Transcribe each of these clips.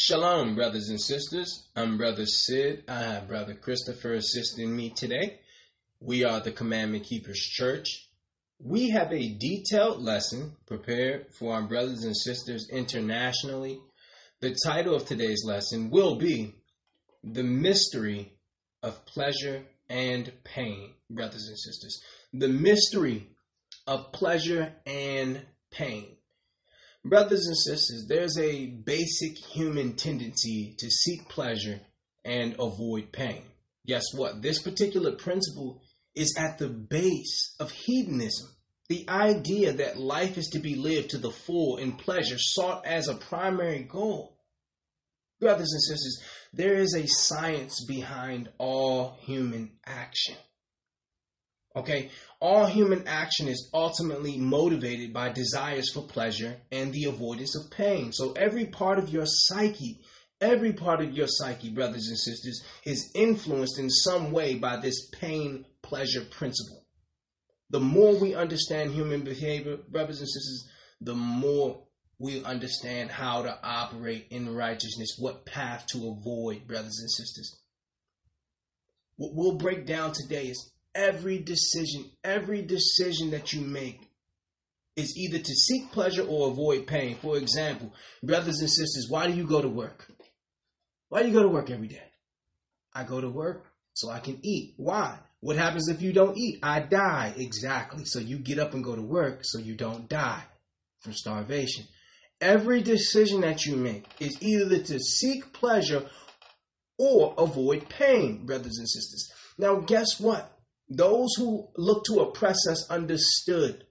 Shalom, brothers and sisters. I'm Brother Sid. I have Brother Christopher assisting me today. We are the Commandment Keepers Church. We have a detailed lesson prepared for our brothers and sisters internationally. The title of today's lesson will be The Mystery of Pleasure and Pain, brothers and sisters. The mystery of pleasure and pain. Brothers and sisters, there's a basic human tendency to seek pleasure and avoid pain. Guess what? This particular principle is at the base of hedonism. The idea that life is to be lived to the full in pleasure sought as a primary goal. Brothers and sisters, there is a science behind all human action. Okay, all human action is ultimately motivated by desires for pleasure and the avoidance of pain. So every part of your psyche, every part of your psyche, brothers and sisters, is influenced in some way by this pain pleasure principle. The more we understand human behavior, brothers and sisters, the more we understand how to operate in righteousness, what path to avoid, brothers and sisters. What we'll break down today is every decision, every decision that you make is either to seek pleasure or avoid pain. For example, brothers and sisters, why do you go to work? Why do you go to work every day? I go to work so I can eat. Why? What happens if you don't eat? I die. Exactly. So you get up and go to work so you don't die from starvation. Every decision that you make is either to seek pleasure or avoid pain, brothers and sisters. Now, guess what? Those who look to oppress us understood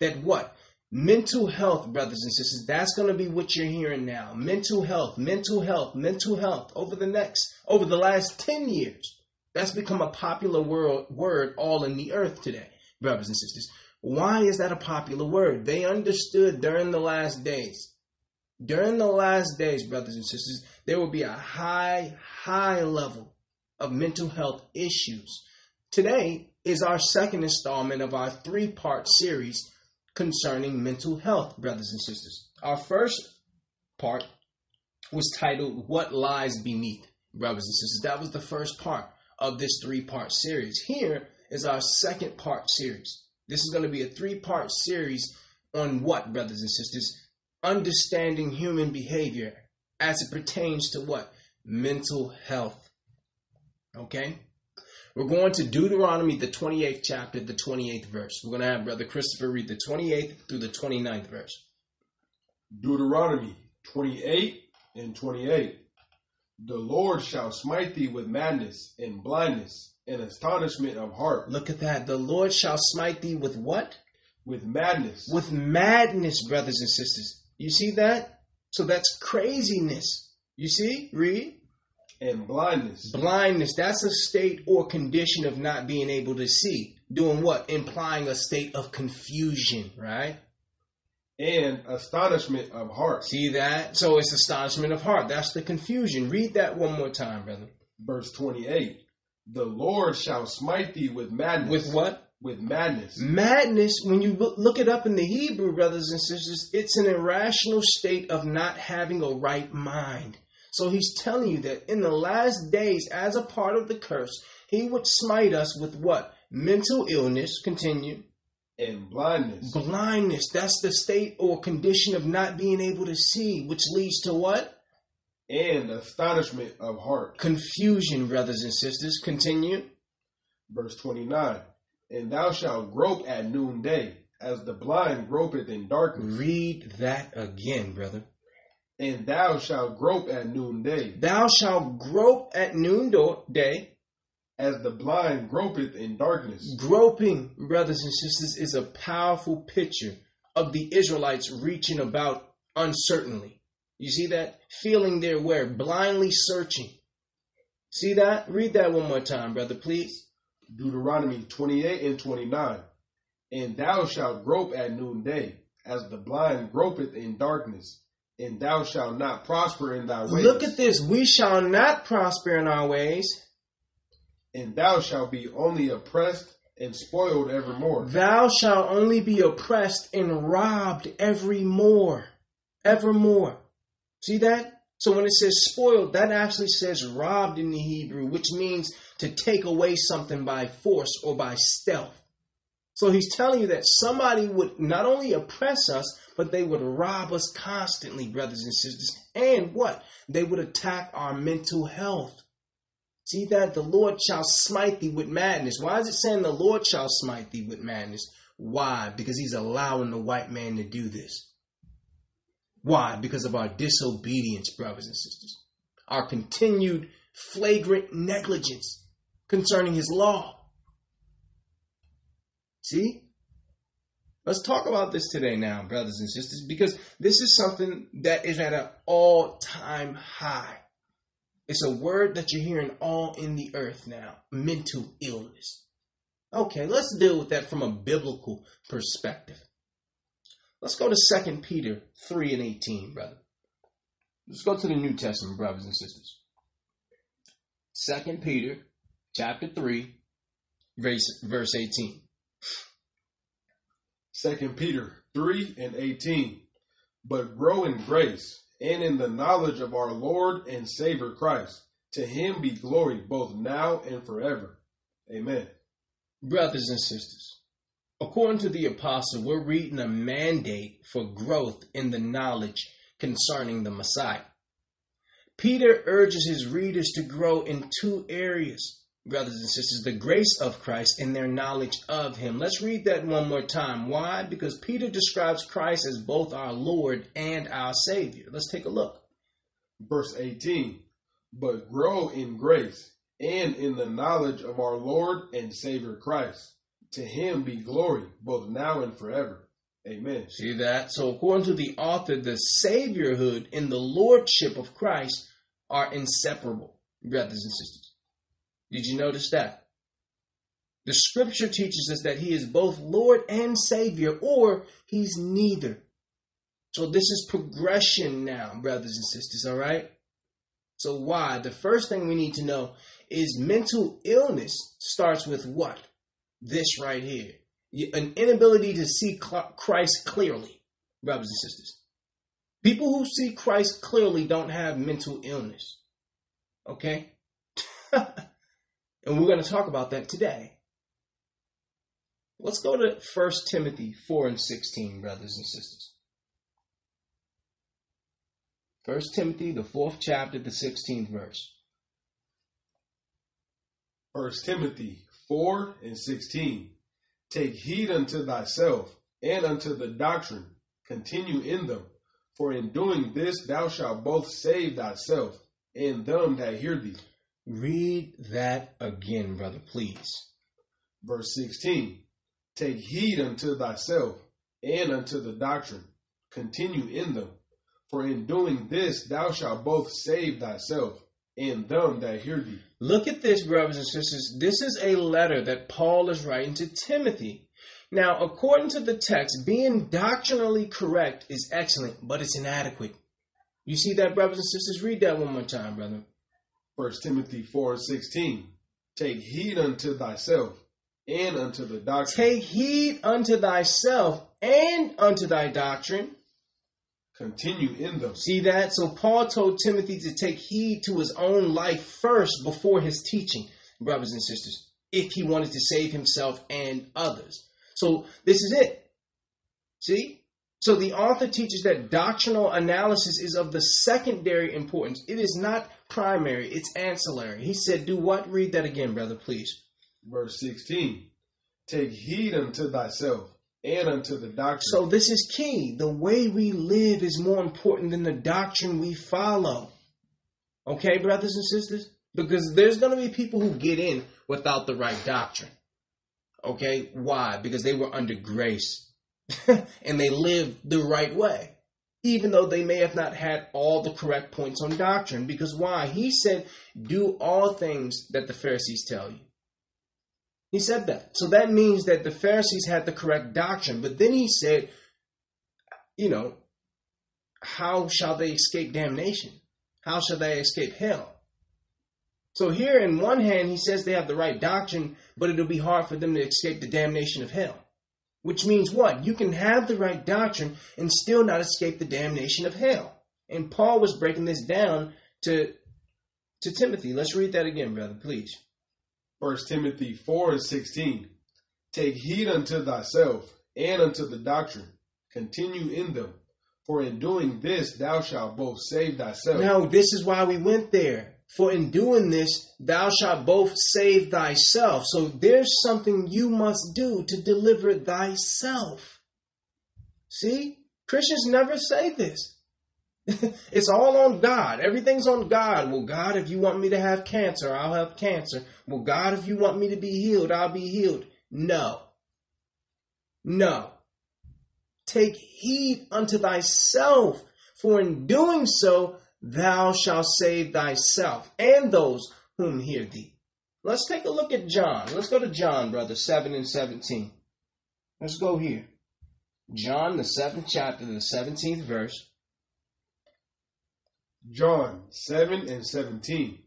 that what? Mental health, brothers and sisters, that's going to be what you're hearing now. Mental health, mental health, mental health over the next, over the last 10 years. That's become a popular word, word all in the earth today, brothers and sisters. Why is that a popular word? They understood during the last days. During the last days, brothers and sisters, there will be a high, high level of mental health issues Today is our second installment of our three part series concerning mental health, brothers and sisters. Our first part was titled What Lies Beneath, brothers and sisters. That was the first part of this three part series. Here is our second part series. This is going to be a three part series on what, brothers and sisters? Understanding human behavior as it pertains to what? Mental health. Okay? We're going to Deuteronomy, the 28th chapter, the 28th verse. We're going to have Brother Christopher read the 28th through the 29th verse. Deuteronomy 28 and 28. The Lord shall smite thee with madness and blindness and astonishment of heart. Look at that. The Lord shall smite thee with what? With madness. With madness, brothers and sisters. You see that? So that's craziness. You see? Read and blindness. Blindness, that's a state or condition of not being able to see. Doing what? Implying a state of confusion, right? And astonishment of heart. See that? So it's astonishment of heart. That's the confusion. Read that one more time, brother. Verse 28 The Lord shall smite thee with madness. With what? With madness. Madness, when you look it up in the Hebrew, brothers and sisters, it's an irrational state of not having a right mind. So he's telling you that in the last days, as a part of the curse, he would smite us with what? Mental illness, continue. And blindness. Blindness. That's the state or condition of not being able to see, which leads to what? And astonishment of heart. Confusion, brothers and sisters. Continue. Verse 29. And thou shalt grope at noonday, as the blind gropeth in darkness. Read that again, brother. And thou shalt grope at noonday. Thou shalt grope at noonday. As the blind gropeth in darkness. Groping, brothers and sisters, is a powerful picture of the Israelites reaching about uncertainly. You see that? Feeling their way, blindly searching. See that? Read that one more time, brother, please. Deuteronomy 28 and 29. And thou shalt grope at noonday, as the blind gropeth in darkness and thou shalt not prosper in thy ways. Look at this. We shall not prosper in our ways. And thou shalt be only oppressed and spoiled evermore. Thou shalt only be oppressed and robbed evermore. Evermore. See that? So when it says spoiled, that actually says robbed in the Hebrew, which means to take away something by force or by stealth. So he's telling you that somebody would not only oppress us, but they would rob us constantly, brothers and sisters. And what? They would attack our mental health. See that? The Lord shall smite thee with madness. Why is it saying the Lord shall smite thee with madness? Why? Because he's allowing the white man to do this. Why? Because of our disobedience, brothers and sisters. Our continued flagrant negligence concerning his law. See? Let's talk about this today now, brothers and sisters, because this is something that is at an all time high. It's a word that you're hearing all in the earth now mental illness. Okay, let's deal with that from a biblical perspective. Let's go to 2 Peter 3 and 18, brother. Let's go to the New Testament, brothers and sisters. 2 Peter chapter 3, verse, verse 18. 2 Peter 3 and 18. But grow in grace and in the knowledge of our Lord and Savior Christ. To him be glory both now and forever. Amen. Brothers and sisters, according to the apostle, we're reading a mandate for growth in the knowledge concerning the Messiah. Peter urges his readers to grow in two areas brothers and sisters, the grace of Christ and their knowledge of Him. Let's read that one more time. Why? Because Peter describes Christ as both our Lord and our Savior. Let's take a look. Verse 18 But grow in grace and in the knowledge of our Lord and Savior Christ. To Him be glory, both now and forever. Amen. See that? So, according to the author, the Saviorhood and the Lordship of Christ are inseparable, brothers and sisters. Did you notice that? The scripture teaches us that he is both Lord and Savior, or he's neither. So this is progression now, brothers and sisters, all right? So why? The first thing we need to know is mental illness starts with what? This right here. An inability to see Christ clearly, brothers and sisters. People who see Christ clearly don't have mental illness. Okay? And we're going to talk about that today. Let's go to 1 Timothy 4 and 16, brothers and sisters. 1 Timothy, the fourth chapter, the 16th verse. 1 Timothy 4 and 16. Take heed unto thyself and unto the doctrine, continue in them, for in doing this thou shalt both save thyself and them that hear thee. Read that again, brother, please. Verse 16 Take heed unto thyself and unto the doctrine, continue in them. For in doing this thou shalt both save thyself and them that hear thee. Look at this, brothers and sisters. This is a letter that Paul is writing to Timothy. Now, according to the text, being doctrinally correct is excellent, but it's inadequate. You see that, brothers and sisters? Read that one more time, brother. First Timothy 4 and 16. Take heed unto thyself and unto the doctrine. Take heed unto thyself and unto thy doctrine. Continue in them. See that? So Paul told Timothy to take heed to his own life first before his teaching, brothers and sisters, if he wanted to save himself and others. So this is it. See? So the author teaches that doctrinal analysis is of the secondary importance. It is not primary, it's ancillary. He said, Do what? Read that again, brother, please. Verse 16 Take heed unto thyself and unto the doctrine. So this is key. The way we live is more important than the doctrine we follow. Okay, brothers and sisters? Because there's going to be people who get in without the right doctrine. Okay? Why? Because they were under grace and they live the right way, even though they may have not had all the correct points on doctrine. Because why? He said, Do all things that the Pharisees tell you. He said that. So that means that the Pharisees had the correct doctrine. But then he said, You know, how shall they escape damnation? How shall they escape hell? So here, in one hand, he says they have the right doctrine, but it'll be hard for them to escape the damnation of hell. Which means what? You can have the right doctrine and still not escape the damnation of hell. And Paul was breaking this down to to Timothy. Let's read that again, brother, please. First Timothy 4 and 16. Take heed unto thyself and unto the doctrine. Continue in them. For in doing this thou shalt both save thyself. Now, this is why we went there. For in doing this, thou shalt both save thyself. So there's something you must do to deliver thyself. See? Christians never say this. it's all on God. Everything's on God. Well, God, if you want me to have cancer, I'll have cancer. Well, God, if you want me to be healed, I'll be healed. No. No. Take heed unto thyself, for in doing so, thou shalt save thyself and those whom hear thee. Let's take a look at John. Let's go to John, brother, 7 and 17. Let's go here. John, the seventh chapter, the 17th verse. John 7 and 17.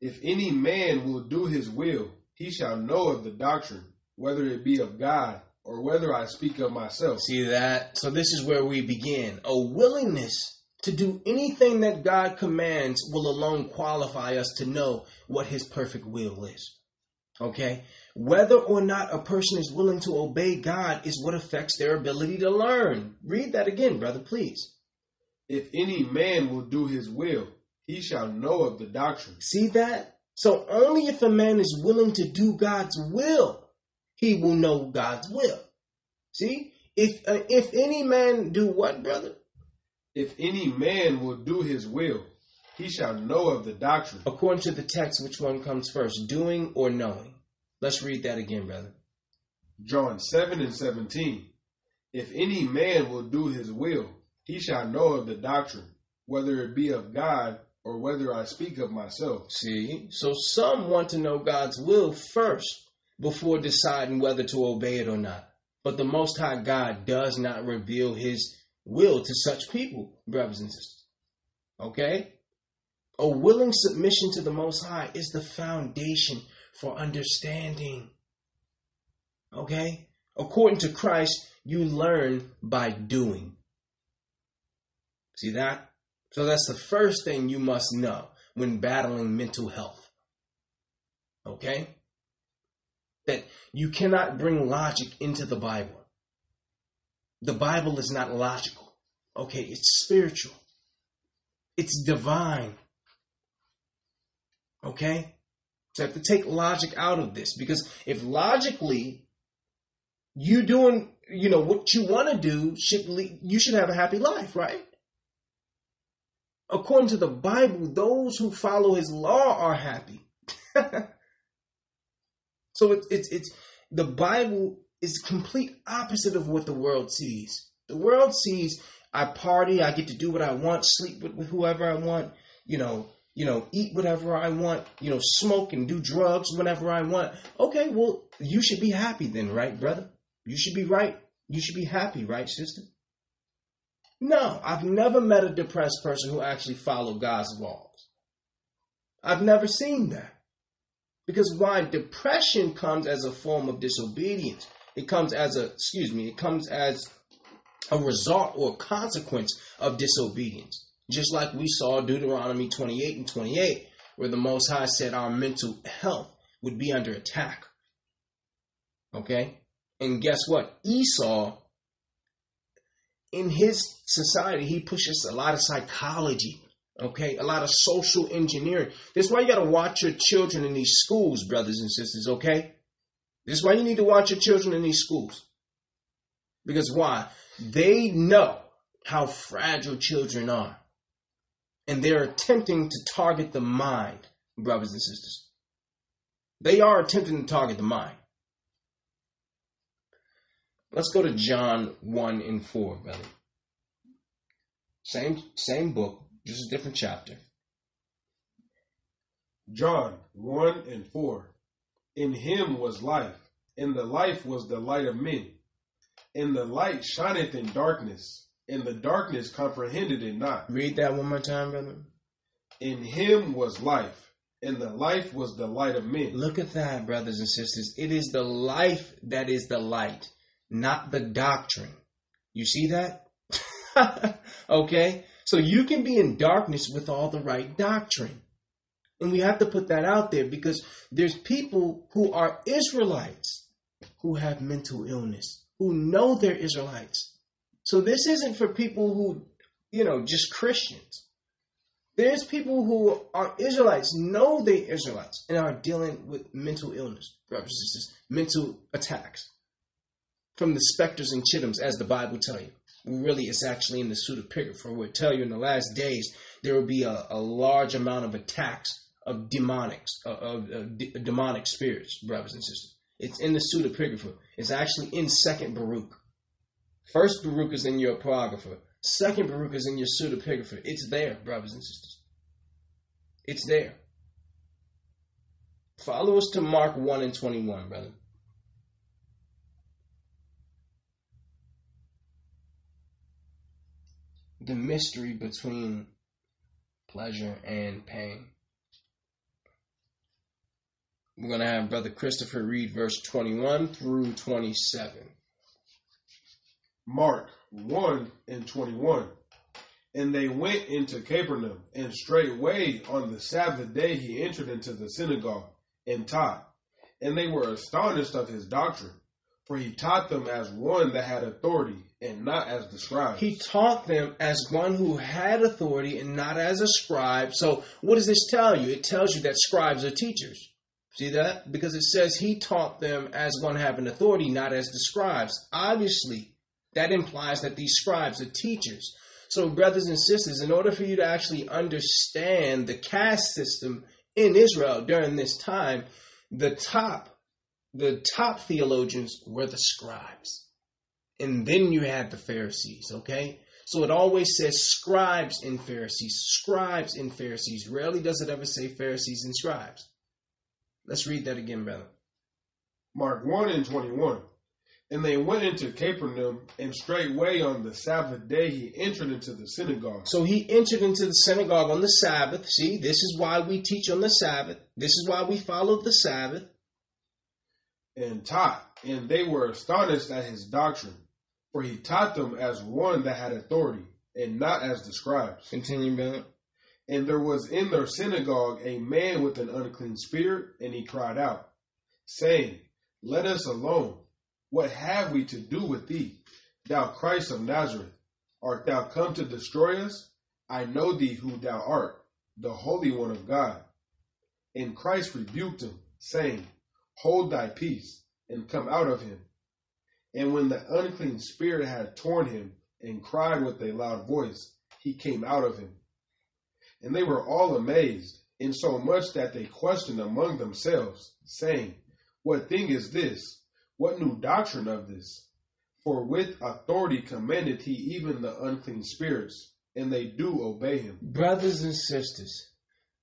If any man will do his will, he shall know of the doctrine, whether it be of God or whether I speak of myself. See that? So this is where we begin. A willingness to do anything that God commands will alone qualify us to know what his perfect will is. Okay? Whether or not a person is willing to obey God is what affects their ability to learn. Read that again, brother, please. If any man will do his will, he shall know of the doctrine. See that? So only if a man is willing to do God's will, he will know God's will. See? If uh, if any man do what, brother? If any man will do his will, he shall know of the doctrine. According to the text, which one comes first, doing or knowing? Let's read that again, brother. John 7 and 17. If any man will do his will, he shall know of the doctrine, whether it be of God or whether I speak of myself. See? So some want to know God's will first before deciding whether to obey it or not. But the Most High God does not reveal his will to such people, brothers and sisters. Okay? A willing submission to the Most High is the foundation for understanding. Okay? According to Christ, you learn by doing. See that? So that's the first thing you must know when battling mental health. Okay? That you cannot bring logic into the Bible. The Bible is not logical. Okay, it's spiritual. It's divine. Okay? So you have to take logic out of this because if logically you doing, you know, what you want to do should lead, you should have a happy life, right? According to the Bible, those who follow his law are happy. so it's it's it's the Bible is complete opposite of what the world sees. The world sees I party, I get to do what I want, sleep with, whoever I want, you know, you know, eat whatever I want, you know, smoke and do drugs whenever I want. Okay, well, you should be happy then, right, brother? You should be right. You should be happy, right, sister? No, I've never met a depressed person who actually followed God's laws. I've never seen that. Because why? Depression comes as a form of disobedience. It comes as a, excuse me, it comes as a result or consequence of disobedience. Just like we saw Deuteronomy 28 and 28, where the Most High said our mental health would be under attack. Okay? And guess what? Esau, in his society, he pushes a lot of psychology. Okay, a lot of social engineering. That's why you got to watch your children in these schools, brothers and sisters. Okay, this is why you need to watch your children in these schools. Because why? They know how fragile children are. And they're attempting to target the mind, brothers and sisters. They are attempting to target the mind. Let's go to John 1 and 4, brother. Same same book, just a different chapter. John 1 and 4. In him was life, and the life was the light of men. And the light shineth in darkness, and the darkness comprehended it not. Read that one more time, brother. In him was life, and the life was the light of men. Look at that, brothers and sisters. It is the life that is the light, not the doctrine. You see that? okay? So you can be in darkness with all the right doctrine. And we have to put that out there because there's people who are Israelites who have mental illness, who know they're Israelites. So this isn't for people who, you know, just Christians. There's people who are Israelites, know they're Israelites, and are dealing with mental illness, mental attacks from the specters and chittims, as the Bible tell you. Really, it's actually in the pseudepigrapha it tell you in the last days there will be a, a large amount of attacks of demonics, of, of, de- demonic spirits, brothers and sisters. It's in the pseudepigrapha. It's actually in Second Baruch. First Baruch is in your apocrypha. Second Baruch is in your pseudepigrapha. It's there, brothers and sisters. It's there. Follow us to Mark 1 and 21, brother. The mystery between pleasure and pain. We're going to have Brother Christopher read verse 21 through 27. Mark 1 and 21. And they went into Capernaum, and straightway on the Sabbath day he entered into the synagogue and taught. And they were astonished of his doctrine, for he taught them as one that had authority, and not as the scribes. He taught them as one who had authority and not as a scribe. So, what does this tell you? It tells you that scribes are teachers. See that? Because it says he taught them as one having authority, not as the scribes. Obviously, that implies that these scribes are teachers. So, brothers and sisters, in order for you to actually understand the caste system in Israel during this time, the top the top theologians were the scribes. And then you had the Pharisees, okay? So it always says scribes and Pharisees, scribes and Pharisees. Rarely does it ever say Pharisees and scribes. Let's read that again, brother. Mark 1 and 21. And they went into Capernaum, and straightway on the Sabbath day he entered into the synagogue. So he entered into the synagogue on the Sabbath. See, this is why we teach on the Sabbath. This is why we follow the Sabbath. And taught, and they were astonished at his doctrine, for he taught them as one that had authority, and not as the scribes. Continue, brother. And there was in their synagogue a man with an unclean spirit, and he cried out, saying, Let us alone. What have we to do with thee, thou Christ of Nazareth? Art thou come to destroy us? I know thee who thou art, the Holy One of God. And Christ rebuked him, saying, Hold thy peace, and come out of him. And when the unclean spirit had torn him, and cried with a loud voice, he came out of him. And they were all amazed, insomuch that they questioned among themselves, saying, What thing is this? What new doctrine of this? For with authority commanded he even the unclean spirits, and they do obey him. Brothers and sisters,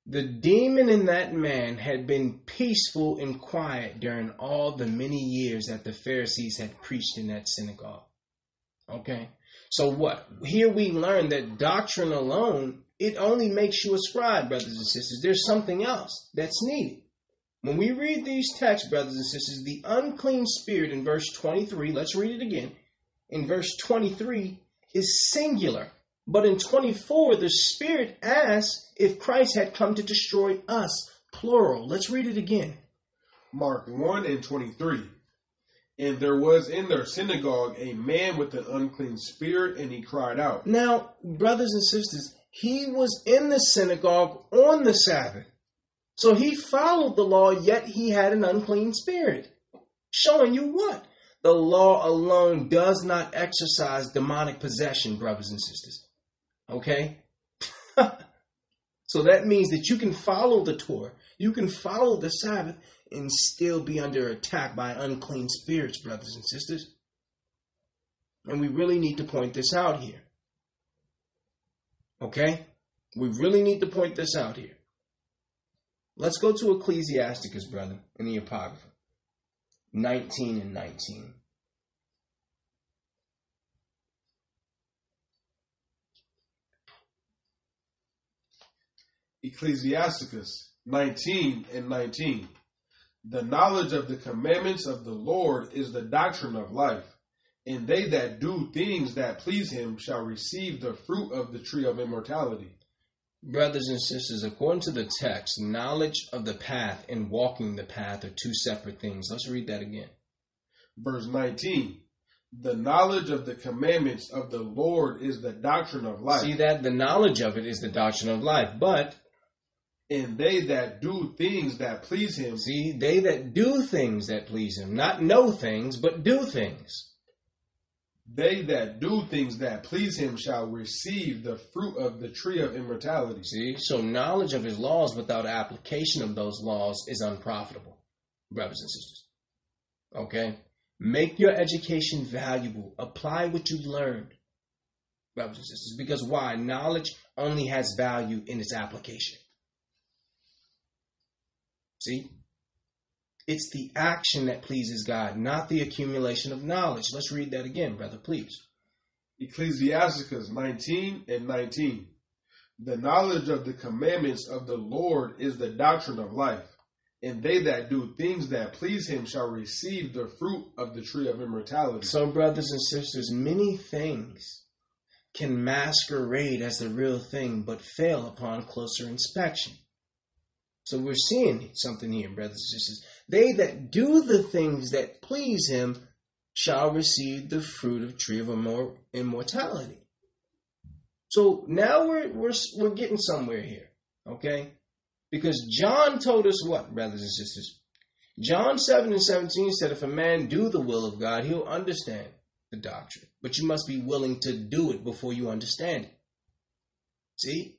the demon in that man had been peaceful and quiet during all the many years that the Pharisees had preached in that synagogue. Okay? So what? Here we learn that doctrine alone, it only makes you a scribe, brothers and sisters. There's something else that's needed. When we read these texts, brothers and sisters, the unclean spirit in verse 23, let's read it again. In verse 23 is singular. But in 24, the Spirit asks if Christ had come to destroy us, plural. Let's read it again. Mark 1 and 23. And there was in their synagogue a man with an unclean spirit, and he cried out. Now, brothers and sisters, he was in the synagogue on the Sabbath. So he followed the law, yet he had an unclean spirit. Showing you what? The law alone does not exercise demonic possession, brothers and sisters. Okay? so that means that you can follow the Torah, you can follow the Sabbath, and still be under attack by unclean spirits, brothers and sisters. And we really need to point this out here. Okay? We really need to point this out here. Let's go to Ecclesiasticus, brother, in the Apocrypha. 19 and 19. Ecclesiasticus 19 and 19. The knowledge of the commandments of the Lord is the doctrine of life, And they that do things that please him shall receive the fruit of the tree of immortality. Brothers and sisters, according to the text, knowledge of the path and walking the path are two separate things. Let's read that again. Verse 19 The knowledge of the commandments of the Lord is the doctrine of life. See that? The knowledge of it is the doctrine of life. But, and they that do things that please him see, they that do things that please him, not know things, but do things. They that do things that please him shall receive the fruit of the tree of immortality. See, so knowledge of his laws without application of those laws is unprofitable, brothers and sisters. Okay? Make your education valuable. Apply what you've learned, brothers and sisters. Because why? Knowledge only has value in its application. See? It's the action that pleases God, not the accumulation of knowledge. Let's read that again, brother, please. Ecclesiasticus 19 and 19. The knowledge of the commandments of the Lord is the doctrine of life, and they that do things that please him shall receive the fruit of the tree of immortality. So, brothers and sisters, many things can masquerade as the real thing but fail upon closer inspection. So we're seeing something here, brothers and sisters. They that do the things that please him shall receive the fruit of tree of immortality. So now we're we're we're getting somewhere here, okay? Because John told us what, brothers and sisters? John 7 and 17 said if a man do the will of God, he'll understand the doctrine. But you must be willing to do it before you understand it. See?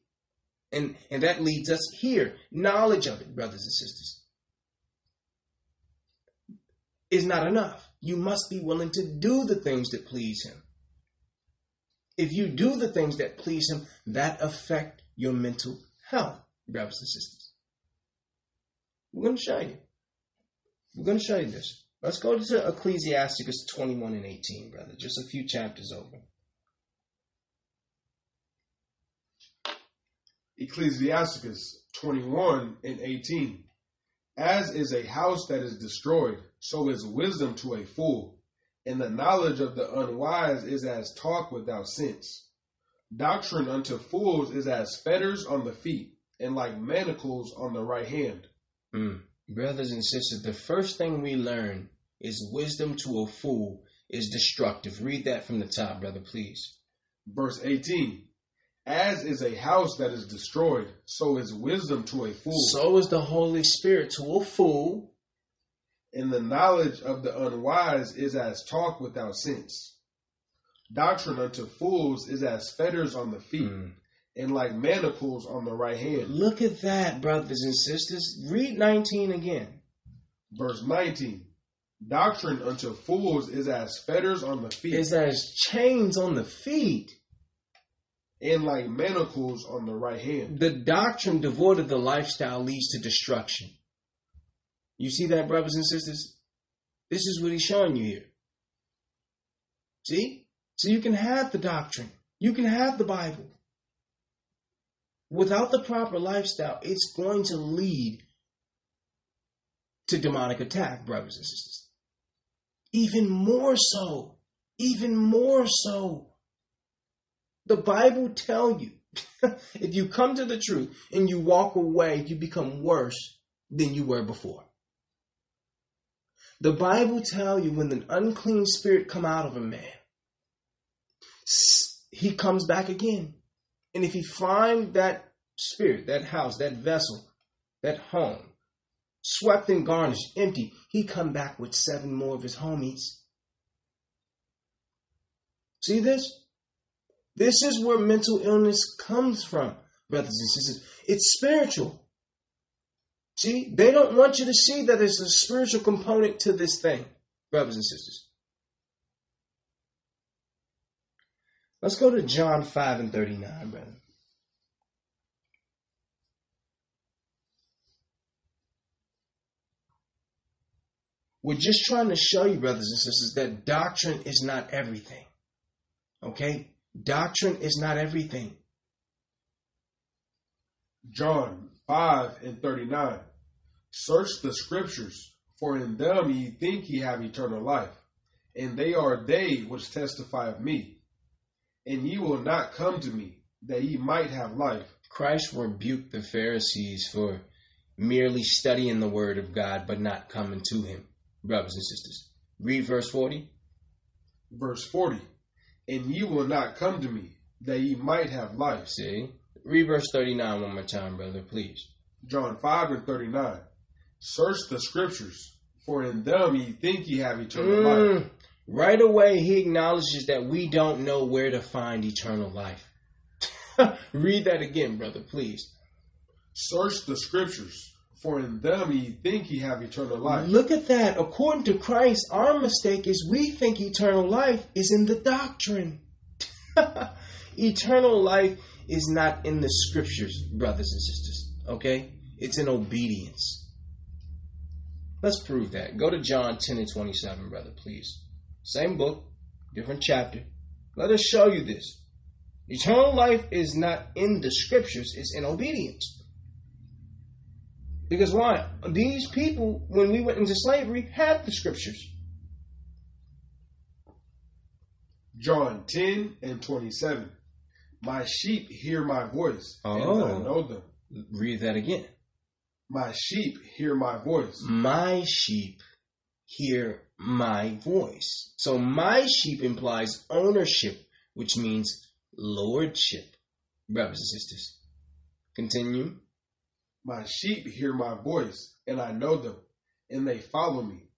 And, and that leads us here. Knowledge of it, brothers and sisters, is not enough. You must be willing to do the things that please Him. If you do the things that please Him, that affect your mental health, brothers and sisters. We're going to show you. We're going to show you this. Let's go to Ecclesiasticus 21 and 18, brother. Just a few chapters over. Ecclesiasticus 21 and 18. As is a house that is destroyed, so is wisdom to a fool, and the knowledge of the unwise is as talk without sense. Doctrine unto fools is as fetters on the feet, and like manacles on the right hand. Mm. Brothers and sisters, the first thing we learn is wisdom to a fool is destructive. Read that from the top, brother, please. Verse 18 as is a house that is destroyed, so is wisdom to a fool. So is the Holy Spirit to a fool. And the knowledge of the unwise is as talk without sense. Doctrine unto fools is as fetters on the feet, mm. and like manacles on the right hand. Look at that, brothers and sisters. Read 19 again. Verse 19. Doctrine unto fools is as fetters on the feet. Is as chains on the feet and like manacles on the right hand. The doctrine devoid of the lifestyle leads to destruction. You see that, brothers and sisters? This is what he's showing you here. See? So you can have the doctrine, you can have the Bible. Without the proper lifestyle, it's going to lead to demonic attack, brothers and sisters. Even more so. Even more so. The Bible tell you if you come to the truth and you walk away, you become worse than you were before. The Bible tell you when the unclean spirit come out of a man, he comes back again. And if he find that spirit, that house, that vessel, that home, swept and garnished, empty, he come back with seven more of his homies. See this? This is where mental illness comes from, brothers and sisters. It's spiritual. See, they don't want you to see that there's a spiritual component to this thing, brothers and sisters. Let's go to John 5 and 39, brother. We're just trying to show you, brothers and sisters, that doctrine is not everything. Okay? Doctrine is not everything. John 5 and 39. Search the scriptures, for in them ye think ye have eternal life, and they are they which testify of me. And ye will not come to me, that ye might have life. Christ rebuked the Pharisees for merely studying the word of God but not coming to him, brothers and sisters. Read verse 40. Verse 40 And ye will not come to me, that ye might have life. See? Read verse 39 one more time, brother, please. John 5 and 39. Search the scriptures, for in them ye think ye have eternal Mm, life. Right away, he acknowledges that we don't know where to find eternal life. Read that again, brother, please. Search the scriptures, for in them ye think ye have eternal life. Look at that. According to Christ, our mistake is we think eternal life is in the doctrine. eternal life is not in the scriptures, brothers and sisters. Okay? It's in obedience. Let's prove that. Go to John 10 and 27, brother, please. Same book, different chapter. Let us show you this. Eternal life is not in the scriptures, it's in obedience. Because why? These people, when we went into slavery, had the scriptures. John 10 and 27. My sheep hear my voice, and Oh. I know them. Read that again. My sheep hear my voice. My sheep hear my voice. So my sheep implies ownership, which means lordship. Brothers and sisters. Continue. My sheep hear my voice, and I know them, and they follow me.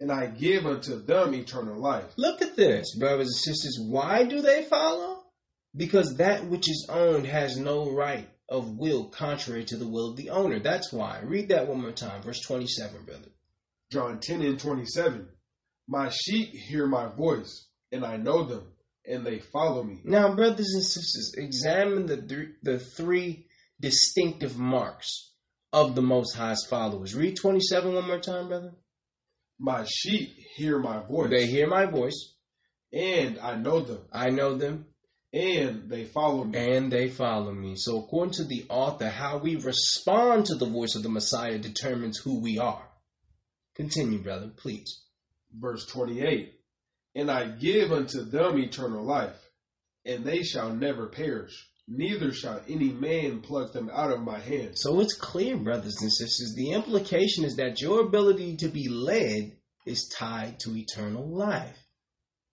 And I give unto them eternal life. Look at this, brothers and sisters. Why do they follow? Because that which is owned has no right of will contrary to the will of the owner. That's why. Read that one more time. Verse 27, brother. John 10 and 27. My sheep hear my voice, and I know them, and they follow me. Now, brothers and sisters, examine the th- the three distinctive marks of the Most High's followers. Read 27 one more time, brother. My sheep hear my voice, They hear my voice. and I know them, I know them, and they follow me. and they follow me. So, according to the author, how we respond to the voice of the Messiah determines who we are. Continue, brother, please. Verse 28. And I give unto them eternal life, and they shall never perish, neither shall any man pluck them out of my hand. So it's clear, brothers and sisters, the implication is that your ability to be led is tied to eternal life.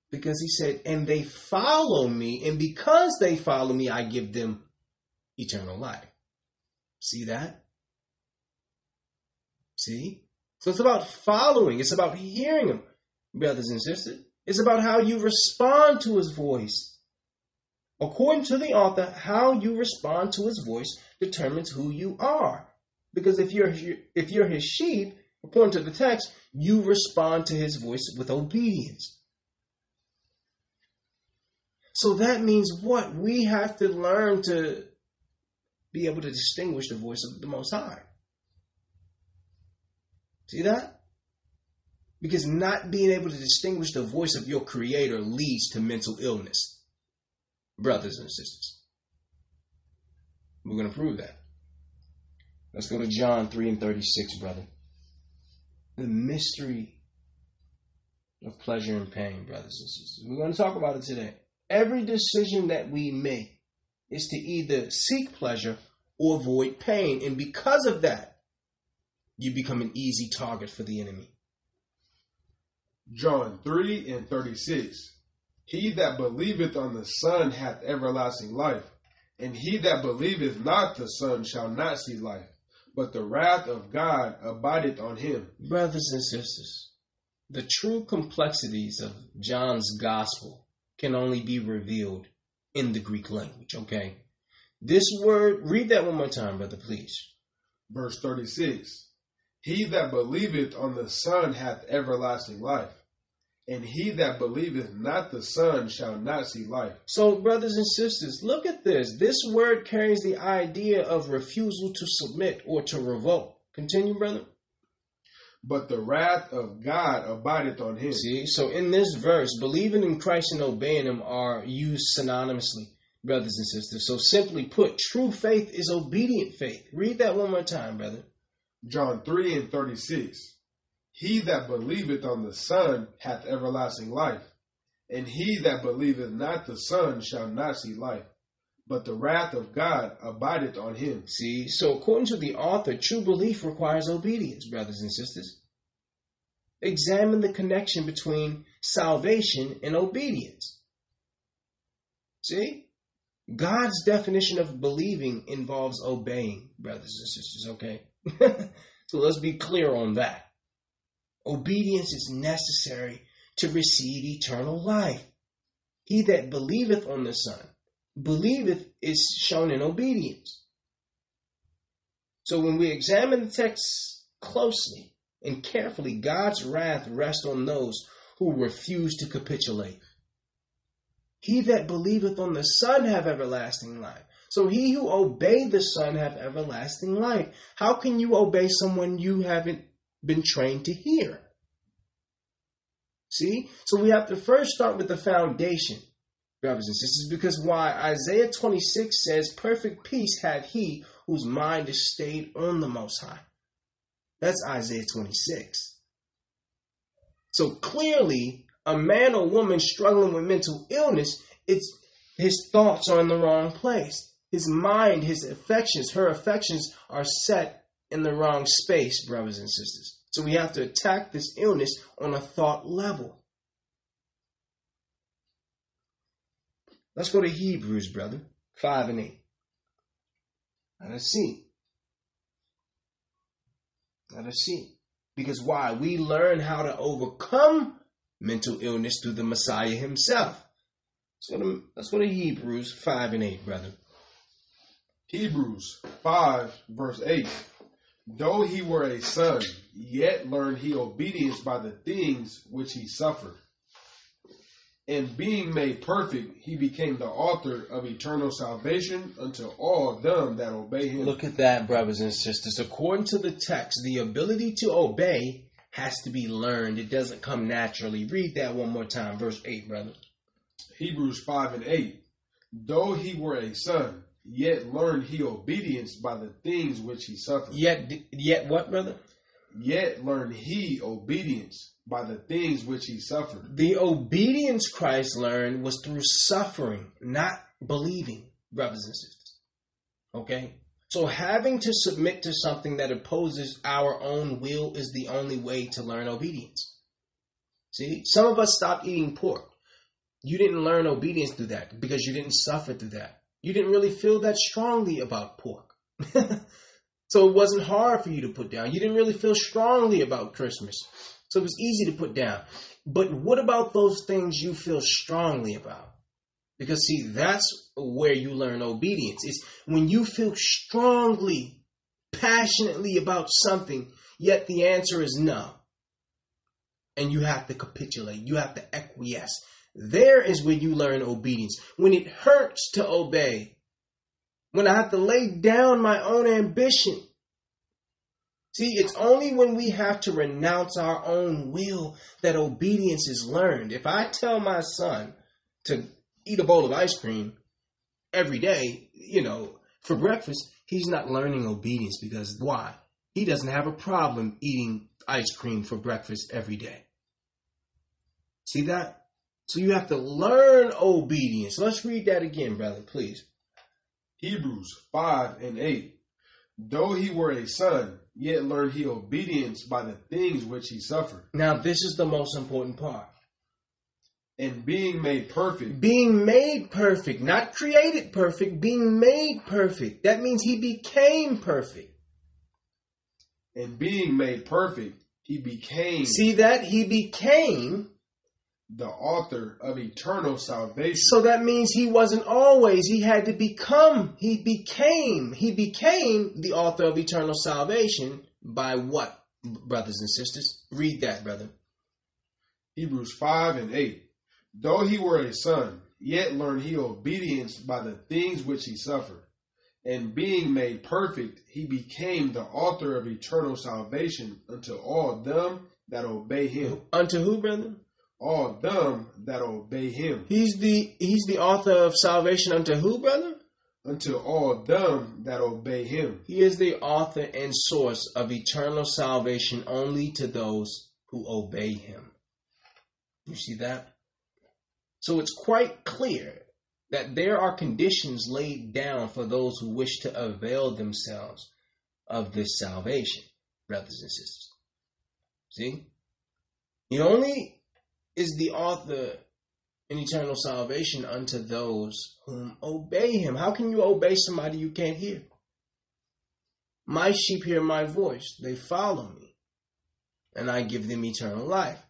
Because he said, and they follow me, and because they follow me, I give them eternal life. See that? See? So it's about following, it's about hearing him, brothers and sisters. It's about how you respond to his voice. According to the author, how you respond to his voice determines who you are. Because if you're if you're his sheep, according to the text, you respond to his voice with obedience. So that means what? We have to learn to be able to distinguish the voice of the Most High. See that? Because not being able to distinguish the voice of your Creator leads to mental illness, brothers and sisters. We're going to prove that. Let's go to John 3 and 36, brother. The mystery of pleasure and pain, brothers and sisters. We're going to talk about it today. Every decision that we make is to either seek pleasure or avoid pain. And because of that, you become an easy target for the enemy. John 3 and 36. He that believeth on the Son hath everlasting life, and he that believeth not the Son shall not see life, but the wrath of God abideth on him. Brothers and sisters, the true complexities of John's gospel can only be revealed in the Greek language, okay? This word, read that one more time, brother, please. Verse 36 He that believeth on the Son hath everlasting life, and he that believeth not the Son shall not see life. So, brothers and sisters, look at this. This word carries the idea of refusal to submit or to revolt. Continue, brother. But the wrath of God abideth on him. See, so in this verse, believing in Christ and obeying Him are used synonymously, brothers and sisters. So simply put, true faith is obedient faith. Read that one more time, brother. John 3 and 36. He that believeth on the Son hath everlasting life, and he that believeth not the Son shall not see life, but the wrath of God abideth on him. See, so according to the author, true belief requires obedience, brothers and sisters. Examine the connection between salvation and obedience. See? God's definition of believing involves obeying, brothers and sisters, okay? so let's be clear on that. Obedience is necessary to receive eternal life. He that believeth on the Son, believeth is shown in obedience. So when we examine the text closely and carefully, God's wrath rests on those who refuse to capitulate. He that believeth on the Son have everlasting life. So he who obey the Son have everlasting life. How can you obey someone you haven't been trained to hear? See? So we have to first start with the foundation, brothers and sisters, because why Isaiah 26 says, Perfect peace had he whose mind is stayed on the Most High. That's Isaiah 26. So clearly, a man or woman struggling with mental illness, it's his thoughts are in the wrong place. His mind, his affections, her affections are set in the wrong space, brothers and sisters. So we have to attack this illness on a thought level. Let's go to Hebrews, brother, 5 and 8. Let us see. Let us see. Because why? We learn how to overcome mental illness through the Messiah himself. Let's go to, let's go to Hebrews 5 and 8, brother. Hebrews 5, verse 8. Though he were a son, yet learned he obedience by the things which he suffered. And being made perfect, he became the author of eternal salvation unto all them that obey him. Look at that, brothers and sisters. According to the text, the ability to obey has to be learned. It doesn't come naturally. Read that one more time, verse 8, brother. Hebrews 5 and 8. Though he were a son, yet learned he obedience by the things which he suffered. Yet, yet what, brother? Yet learned he obedience by the things which he suffered. The obedience Christ learned was through suffering, not believing, brothers and sisters. Okay? So having to submit to something that opposes our own will is the only way to learn obedience. See, some of us stopped eating pork. You didn't learn obedience through that because you didn't suffer through that. You didn't really feel that strongly about pork. so it wasn't hard for you to put down. You didn't really feel strongly about Christmas. So it was easy to put down. But what about those things you feel strongly about? Because see, that's where you learn obedience. It's when you feel strongly, passionately about something, yet the answer is no. And you have to capitulate. You have to acquiesce. There is where you learn obedience. When it hurts to obey. When I have to lay down my own ambition See, it's only when we have to renounce our own will that obedience is learned. If I tell my son to eat a bowl of ice cream every day, you know, for breakfast, he's not learning obedience because why? He doesn't have a problem eating ice cream for breakfast every day. See that? So you have to learn obedience. Let's read that again, brother, please. Hebrews 5 and 8. Though he were a son, yet learned he obedience by the things which he suffered. Now, this is the most important part. And being made perfect. Being made perfect, not created perfect, being made perfect. That means he became perfect. And being made perfect, he became. See that? He became the author of eternal salvation. So that means he wasn't always, he had to become, he became, he became the author of eternal salvation by what, brothers and sisters? Read that, brother. Hebrews 5 and 8. Though he were a son, yet learned he obedience by the things which he suffered. And being made perfect, he became the author of eternal salvation unto all them that obey him. Unto who, brother? All them that obey him. He's the he's the author of salvation unto who, brother? unto all them that obey him. He is the author and source of eternal salvation only to those who obey him. You see that? So it's quite clear that there are conditions laid down for those who wish to avail themselves of this salvation, brothers and sisters. See? He only is the author in eternal salvation unto those whom obey him. How can you obey somebody you can't hear? My sheep hear my voice, they follow me, and I give them eternal life.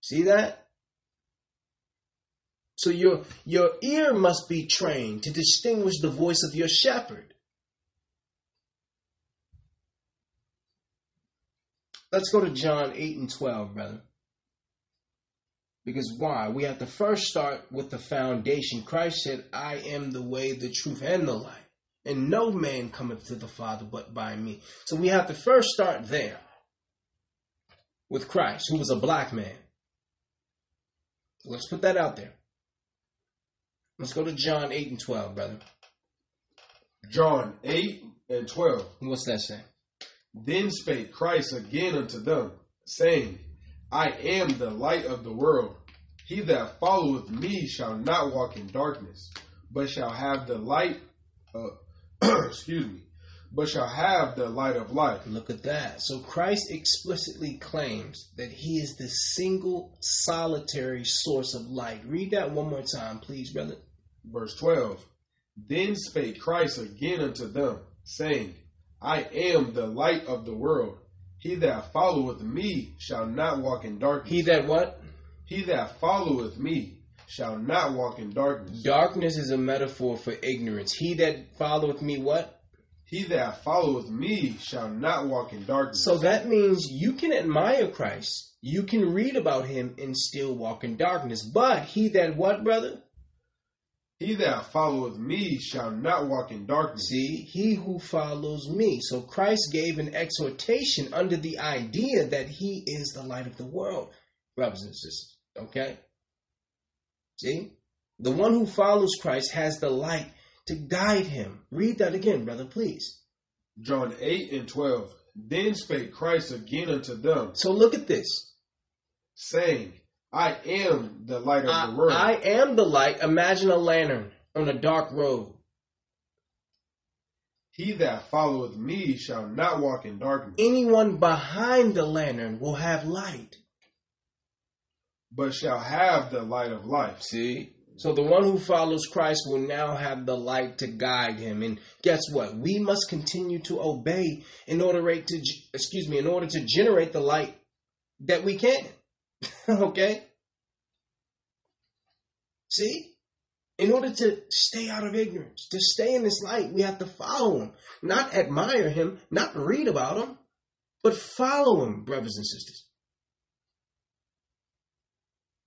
See that? So your your ear must be trained to distinguish the voice of your shepherd. Let's go to John 8 and 12, brother. Because why? We have to first start with the foundation. Christ said, I am the way, the truth, and the life. And no man cometh to the Father but by me. So we have to first start there with Christ, who was a black man. Let's put that out there. Let's go to John 8 and 12, brother. John 8 and 12. What's that saying? Then spake Christ again unto them, saying, I am the light of the world. He that followeth me shall not walk in darkness, but shall have the light of, excuse me, but shall have the light of life. Look at that. So Christ explicitly claims that he is the single solitary source of light. Read that one more time, please, brother. Verse 12. Then spake Christ again unto them, saying, I am the light of the world. He that followeth me shall not walk in darkness. He that what? He that followeth me shall not walk in darkness. Darkness is a metaphor for ignorance. He that followeth me what? He that followeth me shall not walk in darkness. So that means you can admire Christ. You can read about him and still walk in darkness. But he that what, brother? He that followeth me shall not walk in darkness. See, he who follows me. So Christ gave an exhortation under the idea that he is the light of the world, brothers and sisters. Okay? See? The one who follows Christ has the light to guide him. Read that again, brother, please. John 8 and 12. Then spake Christ again unto them. So look at this. Saying, I am the light of I, the world. I am the light. Imagine a lantern on a dark road. He that followeth me shall not walk in darkness, Anyone behind the lantern will have light. but shall have the light of life. See? So the one who follows Christ will now have the light to guide him. And guess what? We must continue to obey in order to excuse me, in order to generate the light that we can. okay? See? In order to stay out of ignorance, to stay in this light, we have to follow him. Not admire him, not read about him, but follow him, brothers and sisters.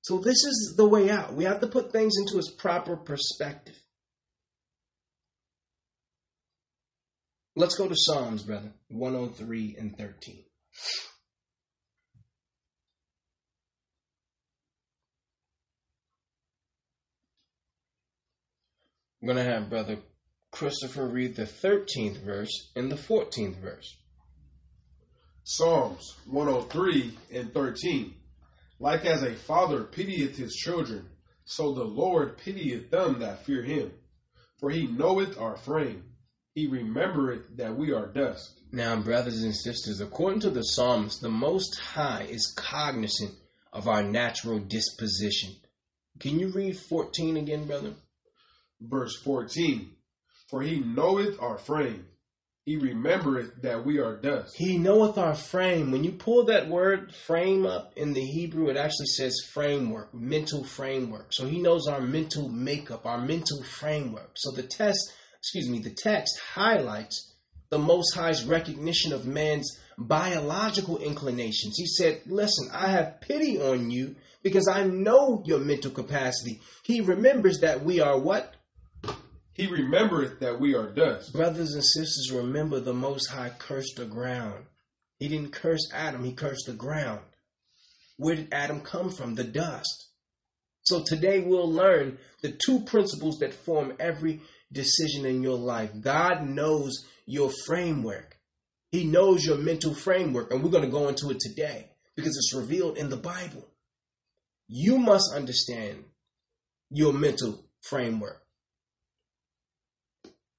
So this is the way out. We have to put things into its proper perspective. Let's go to Psalms, brother. 103 and 13. I'm going to have brother Christopher read the 13th verse and the 14th verse. Psalms 103 and 13. Like as a father pitieth his children, so the Lord pitieth them that fear him. For he knoweth our frame, he remembereth that we are dust. Now, brothers and sisters, according to the Psalms, the Most High is cognizant of our natural disposition. Can you read 14 again, brother? Verse 14. For he knoweth our frame, he remembereth that we are dust. He knoweth our frame. When you pull that word frame up in the Hebrew, it actually says framework, mental framework. So he knows our mental makeup, our mental framework. So the test, excuse me, the text highlights the Most High's recognition of man's biological inclinations. He said, Listen, I have pity on you because I know your mental capacity. He remembers that we are what? He remembereth that we are dust. Brothers and sisters, remember the Most High cursed the ground. He didn't curse Adam, he cursed the ground. Where did Adam come from? The dust. So today we'll learn the two principles that form every decision in your life. God knows your framework. He knows your mental framework, and we're going to go into it today because it's revealed in the Bible. You must understand your mental framework.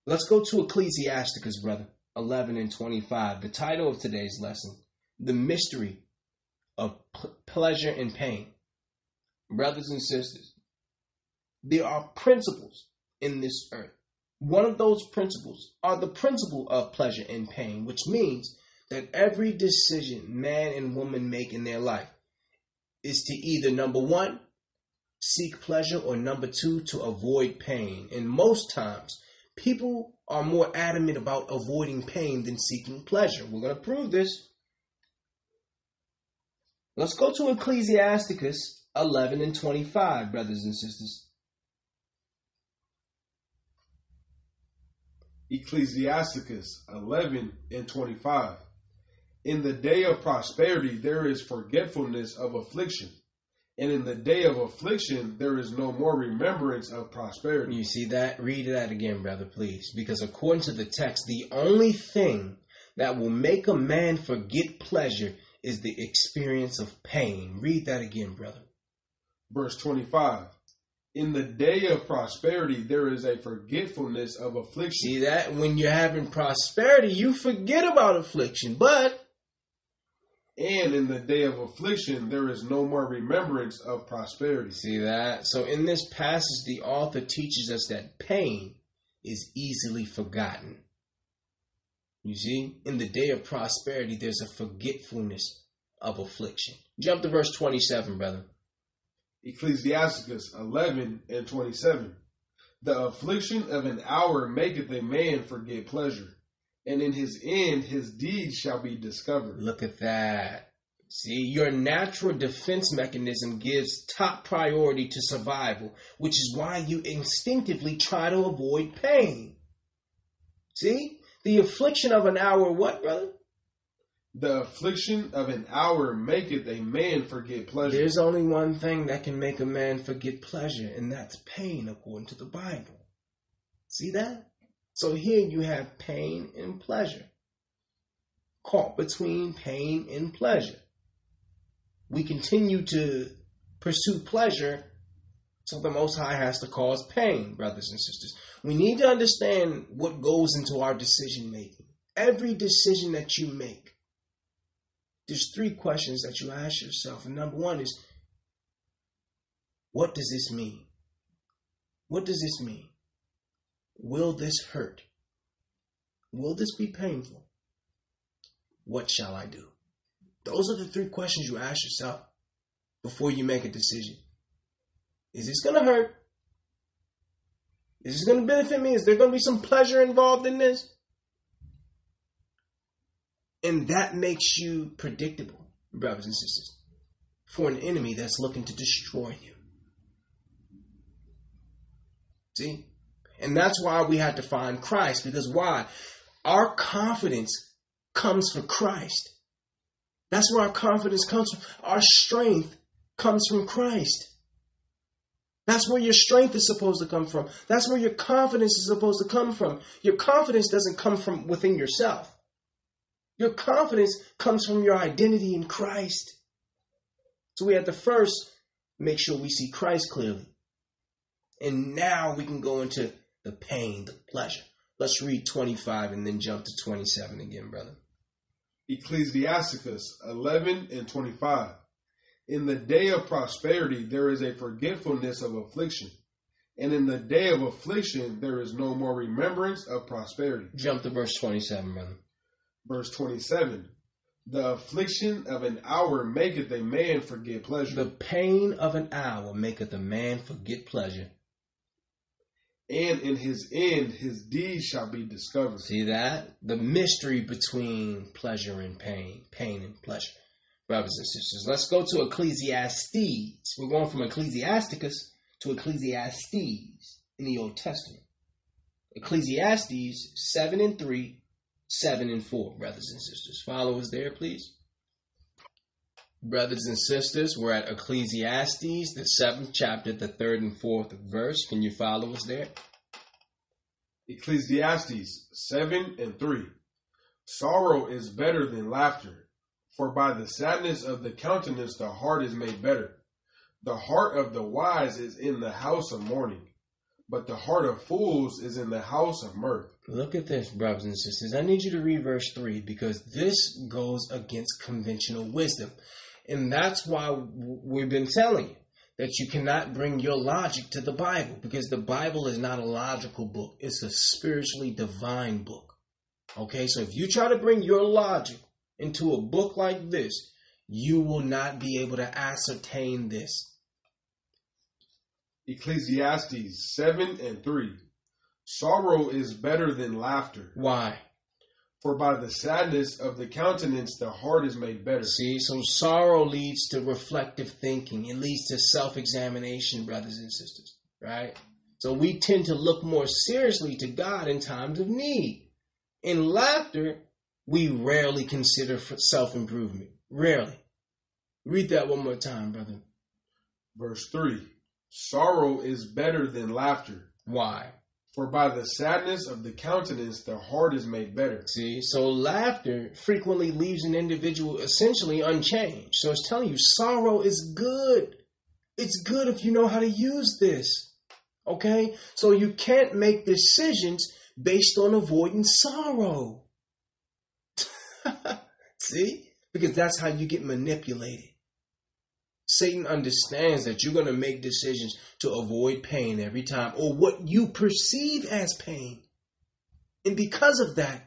Let's go to Ecclesiasticus, brother, 11 and 25. The title of today's lesson The Mystery of P- Pleasure and Pain. Brothers and sisters, there are principles in this earth. One of those principles are the principle of pleasure and pain, which means that every decision man and woman make in their life is to either number one, seek pleasure, or number two, to avoid pain. And most times, people are more adamant about avoiding pain than seeking pleasure. We're going to prove this. Let's go to Ecclesiasticus 11 and 25, brothers and sisters. Ecclesiasticus 11 and 25. In the day of prosperity, there is forgetfulness of affliction. And in the day of affliction, there is no more remembrance of prosperity. You see that? Read that again, brother, please. Because according to the text, the only thing that will make a man forget pleasure is the experience of pain. Read that again, brother. Verse 25. In the day of prosperity, there is a forgetfulness of affliction. See that? When you're having prosperity, you forget about affliction. But and in the day of affliction, there is no more remembrance of prosperity. See that? So in this passage, the author teaches us that pain is easily forgotten. You see, in the day of prosperity, there's a forgetfulness of affliction. Jump to verse 27, brother. Ecclesiasticus 11 and 27. The affliction of an hour maketh a man forget pleasure, and in his end his deeds shall be discovered. Look at that. See, your natural defense mechanism gives top priority to survival, which is why you instinctively try to avoid pain. See, the affliction of an hour, what, brother? The affliction of an hour maketh a man forget pleasure. There's only one thing that can make a man forget pleasure, and that's pain, according to the Bible. See that? So here you have pain and pleasure. Caught between pain and pleasure. We continue to pursue pleasure, so the Most High has to cause pain, brothers and sisters. We need to understand what goes into our decision making. Every decision that you make there's three questions that you ask yourself. And number one is, what does this mean? What does this mean? Will this hurt? Will this be painful? What shall I do? Those are the three questions you ask yourself before you make a decision. Is this going to hurt? Is this going to benefit me? Is there going to be some pleasure involved in this? And that makes you predictable, brothers and sisters, for an enemy that's looking to destroy you. See? And that's why we had to find Christ, because why? Our confidence comes from Christ. That's where our confidence comes from. Our strength comes from Christ. That's where your strength is supposed to come from. That's where your confidence is supposed to come from. Your confidence doesn't come from within yourself. Your confidence comes from your identity in Christ. So we have to first make sure we see Christ clearly. And now we can go into the pain, the pleasure. Let's read 25 and then jump to 27 again, brother. Ecclesiasticus 11 and 25. In the day of prosperity, there is a forgetfulness of affliction. And in the day of affliction, there is no more remembrance of prosperity. Jump to verse 27, brother verse 27. The affliction of an hour maketh a man forget pleasure. The pain of an hour maketh a man forget pleasure. And in his end, his deeds shall be discovered. See that? The mystery between pleasure and pain, pain and pleasure. Brothers and sisters, let's go to Ecclesiastes. We're going from Ecclesiasticus to Ecclesiastes in the Old Testament. Ecclesiastes 7 and 3 7 and 4, brothers and sisters. Follow us there, please. Brothers and sisters, we're at Ecclesiastes, the seventh chapter, the third and fourth verse. Can you follow us there? Ecclesiastes 7 and 3. Sorrow is better than laughter, for by the sadness of the countenance the heart is made better. The heart of the wise is in the house of mourning, but the heart of fools is in the house of mirth. Look at this, brothers and sisters. I need you to read verse 3 because this goes against conventional wisdom. And that's why we've been telling you that you cannot bring your logic to the Bible because the Bible is not a logical book, it's a spiritually divine book. Okay, so if you try to bring your logic into a book like this, you will not be able to ascertain this. Ecclesiastes 7 and 3. Sorrow is better than laughter. Why? For by the sadness of the countenance the heart is made better. See, so sorrow leads to reflective thinking. It leads to self examination, brothers and sisters, right? So we tend to look more seriously to God in times of need. In laughter, we rarely consider self improvement. Rarely. Read that one more time, brother. Verse 3 Sorrow is better than laughter. Why? For by the sadness of the countenance, the heart is made better. See, so laughter frequently leaves an individual essentially unchanged. So it's telling you sorrow is good. It's good if you know how to use this. Okay? So you can't make decisions based on avoiding sorrow. See? Because that's how you get manipulated. Satan understands that you're going to make decisions to avoid pain every time or what you perceive as pain. And because of that,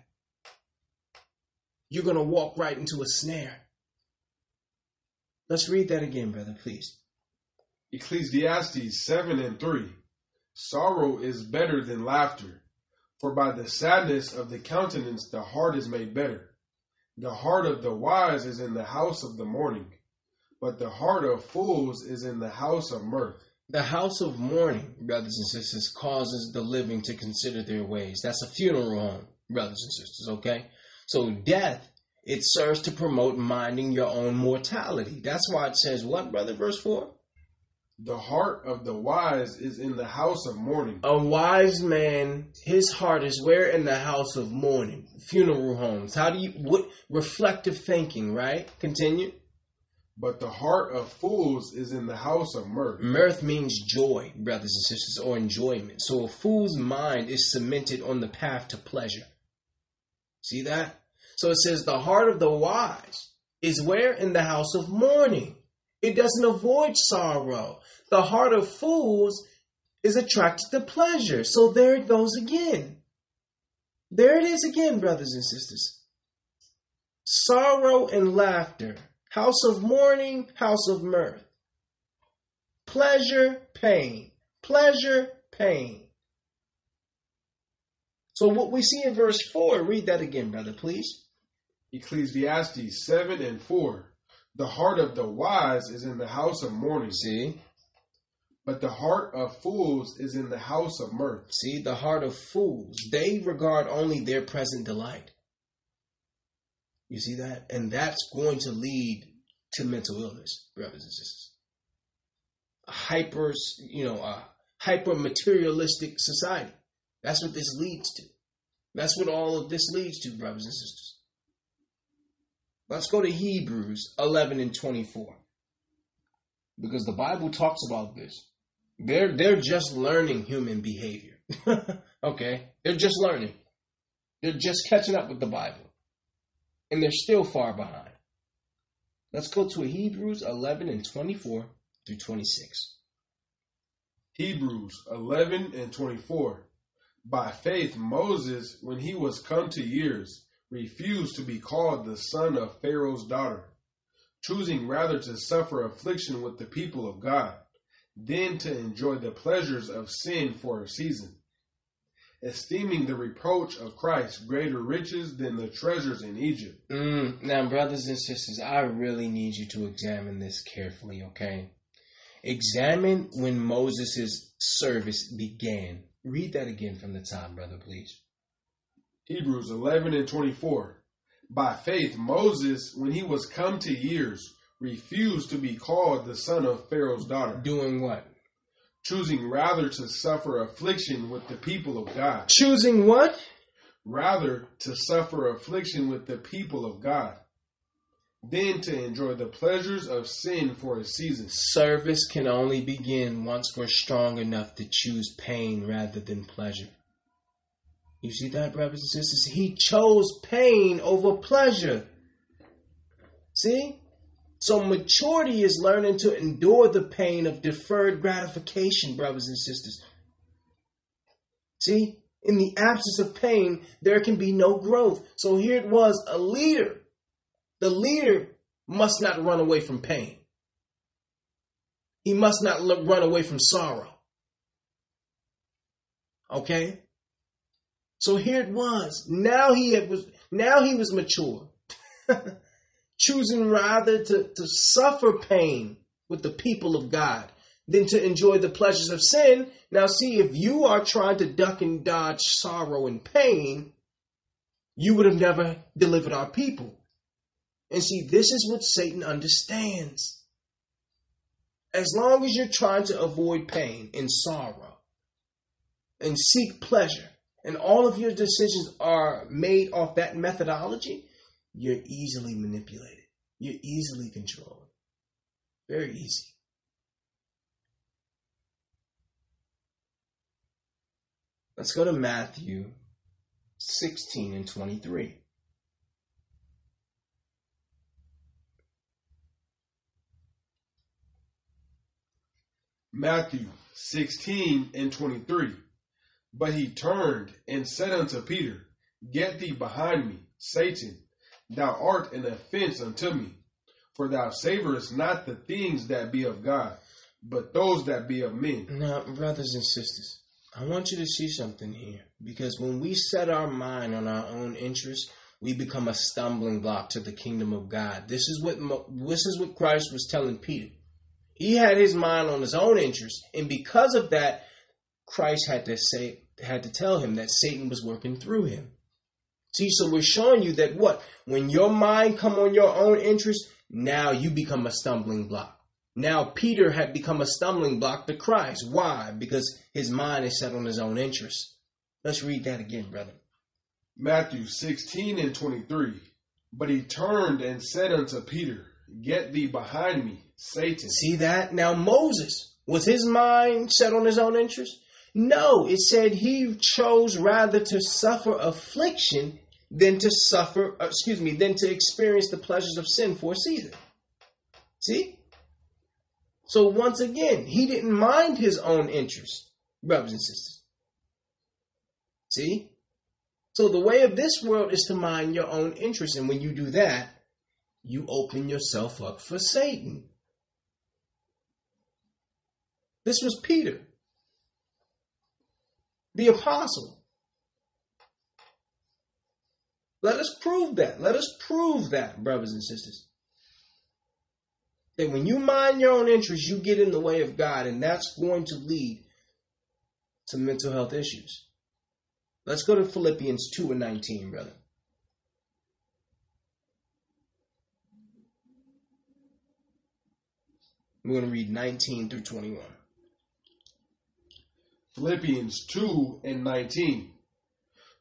you're going to walk right into a snare. Let's read that again, brother, please. Ecclesiastes 7 and 3. Sorrow is better than laughter, for by the sadness of the countenance the heart is made better. The heart of the wise is in the house of the mourning but the heart of fools is in the house of mirth. The house of mourning, brothers and sisters, causes the living to consider their ways. That's a funeral home, brothers and sisters, okay? So death, it serves to promote minding your own mortality. That's why it says what, brother, verse 4? The heart of the wise is in the house of mourning. A wise man, his heart is where in the house of mourning, funeral homes. How do you what reflective thinking, right? Continue. But the heart of fools is in the house of mirth. Mirth means joy, brothers and sisters, or enjoyment. So a fool's mind is cemented on the path to pleasure. See that? So it says the heart of the wise is where? In the house of mourning. It doesn't avoid sorrow. The heart of fools is attracted to pleasure. So there it goes again. There it is again, brothers and sisters. Sorrow and laughter House of mourning, house of mirth. Pleasure, pain. Pleasure, pain. So what we see in verse 4, read that again, brother, please. Ecclesiastes 7 and 4. The heart of the wise is in the house of mourning. See? But the heart of fools is in the house of mirth. See, the heart of fools, they regard only their present delight. You see that? And that's going to lead to mental illness, brothers and sisters. A hyper, you know, a hyper materialistic society. That's what this leads to. That's what all of this leads to, brothers and sisters. Let's go to Hebrews 11 and 24. Because the Bible talks about this. They're, they're just learning human behavior. okay? They're just learning. They're just catching up with the Bible and they're still far behind. Let's go to Hebrews 11 and 24 through 26. Hebrews 11 and 24. By faith, Moses, when he was come to years, refused to be called the son of Pharaoh's daughter, choosing rather to suffer affliction with the people of God, than to enjoy the pleasures of sin for a season esteeming the reproach of Christ greater riches than the treasures in Egypt. Mm, now, brothers and sisters, I really need you to examine this carefully, okay? Examine when Moses' service began. Read that again from the top, brother, please. Hebrews 11 and 24. By faith, Moses, when he was come to years, refused to be called the son of Pharaoh's daughter. Doing what? Choosing rather to suffer affliction with the people of God. Choosing what? Rather to suffer affliction with the people of God than to enjoy the pleasures of sin for a season. Service can only begin once we're strong enough to choose pain rather than pleasure. You see that, brothers and sisters? He chose pain over pleasure. See? So maturity is learning to endure the pain of deferred gratification, brothers and sisters. See? In the absence of pain, there can be no growth. So here it was a leader. The leader must not run away from pain. He must not run away from sorrow. Okay? So here it was. Now he was now he was mature. Choosing rather to, to suffer pain with the people of God than to enjoy the pleasures of sin. Now see, if you are trying to duck and dodge sorrow and pain, you would have never delivered our people. And see, this is what Satan understands. As long as you're trying to avoid pain and sorrow and seek pleasure, and all of your decisions are made off that methodology, you're easily manipulated. You're easily controlled. Very easy. Let's go to Matthew 16 and 23. Matthew 16 and 23. But he turned and said unto Peter, Get thee behind me, Satan, thou art an offense unto me, for thou savorest not the things that be of God, but those that be of men. Now, brothers and sisters, I want you to see something here, because when we set our mind on our own interests, we become a stumbling block to the kingdom of God. This is what this is what Christ was telling Peter. He had his mind on his own interests, and because of that, Christ had to say had to tell him that Satan was working through him. See, so we're showing you that what? When your mind come on your own interest, now you become a stumbling block. Now Peter had become a stumbling block to Christ. Why? Because his mind is set on his own interest. Let's read that again, brother. Matthew 16 and 23. But he turned and said unto Peter, Get thee behind me, Satan. See that? Now Moses, was his mind set on his own interest? No, it said he chose rather to suffer affliction than to suffer, uh, excuse me, than to experience the pleasures of sin for a season. See? So once again, he didn't mind his own interest, brothers and sisters. See? So the way of this world is to mind your own interest. And when you do that, you open yourself up for Satan. This was Peter the apostle. Let us prove that. Let us prove that, brothers and sisters. That when you mind your own interests, you get in the way of God, and that's going to lead to mental health issues. Let's go to Philippians 2 and 19, brother. We're going to read 19 through 21. Philippians 2 and 19.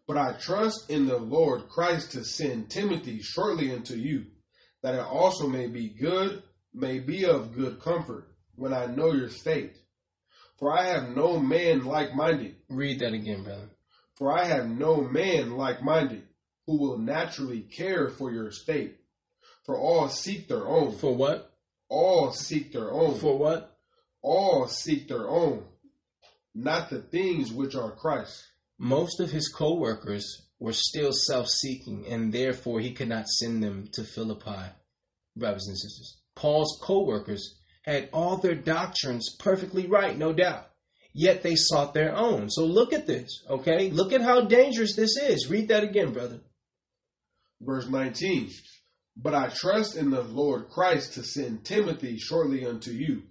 But I trust in the Lord Christ to send Timothy shortly unto you, that it also may be good, may be of good comfort, when I know your state. For I have no man like minded. Read that again, brother. For I have no man like minded who will naturally care for your state. For all seek their own. For what? All seek their own. For what? All seek their own not the things which are Christ. Most of his co workers were still self seeking, and therefore he could not send them to Philippi, brothers and sisters. Paul's co workers had all their doctrines perfectly right, no doubt. Yet they sought their own. So look at this, okay? Look at how dangerous this is. Read that again, brother. Verse 19 But I trust in the Lord Christ to send Timothy shortly unto you,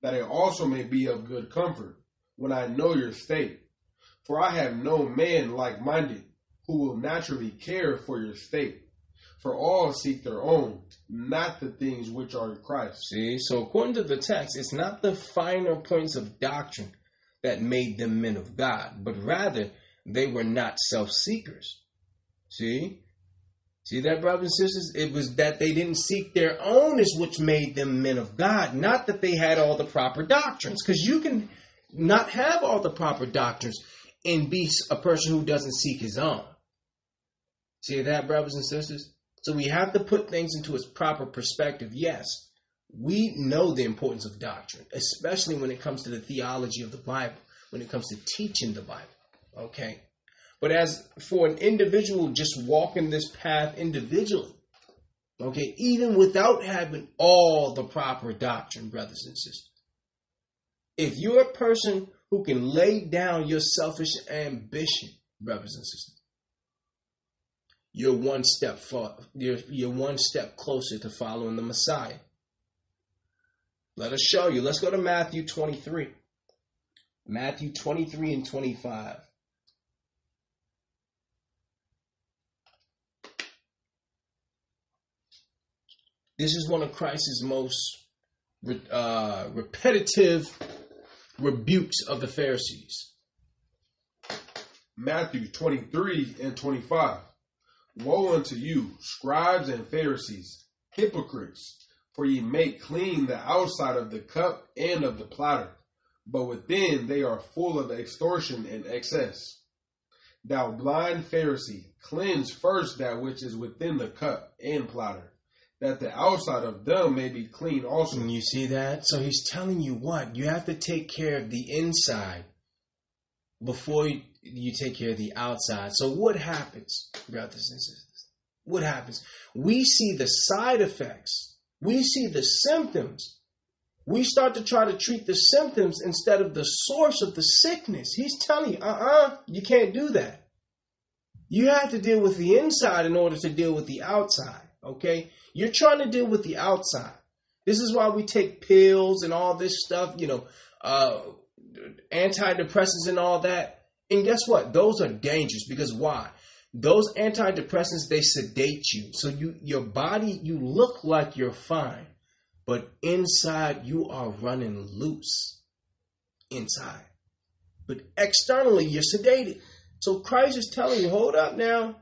that it also may be of good comfort when I know your state. For I have no man like minded who will naturally care for your state. For all seek their own, not the things which are in Christ. See, so according to the text, it's not the finer points of doctrine that made them men of God, but rather they were not self seekers. See? See that, brothers and sisters? It was that they didn't seek their own is which made them men of God, not that they had all the proper doctrines. Because you can not have all the proper doctrines and be a person who doesn't seek his own. See that, brothers and sisters? So we have to put things into its proper perspective. Yes, we know the importance of doctrine, especially when it comes to the theology of the Bible, when it comes to teaching the Bible. Okay? But as for an individual just walking this path individually, okay, even without having all the proper doctrine, brothers and sisters, if you're a person who can lay down your selfish ambition, brothers and sisters, you're one step far, you're, you're one step closer to following the Messiah. Let us show you. Let's go to Matthew 23. Matthew 23 and 25. This is one of Christ's most uh, repetitive rebukes of the Pharisees. Matthew 23 and 25. Woe unto you, scribes and Pharisees, hypocrites, for ye make clean the outside of the cup and of the platter, but within they are full of extortion and excess. Thou blind Pharisee, cleanse first that which is within the cup and platter, that the outside of them may be clean also. And you see that? So he's telling you what? You have to take care of the inside before you take care of the outside. So what happens? What happens? We see the side effects. We see the symptoms. We start to try to treat the symptoms instead of the source of the sickness. He's telling you, uh-uh, you can't do that. You have to deal with the inside in order to deal with the outside, okay? You're trying to deal with the outside. This is why we take pills and all this stuff, you know, uh, antidepressants and all that. And guess what? Those are dangerous because why? Those antidepressants they sedate you. So you your body you look like you're fine, but inside you are running loose. Inside. But externally you're sedated. So Christ is telling you, hold up now.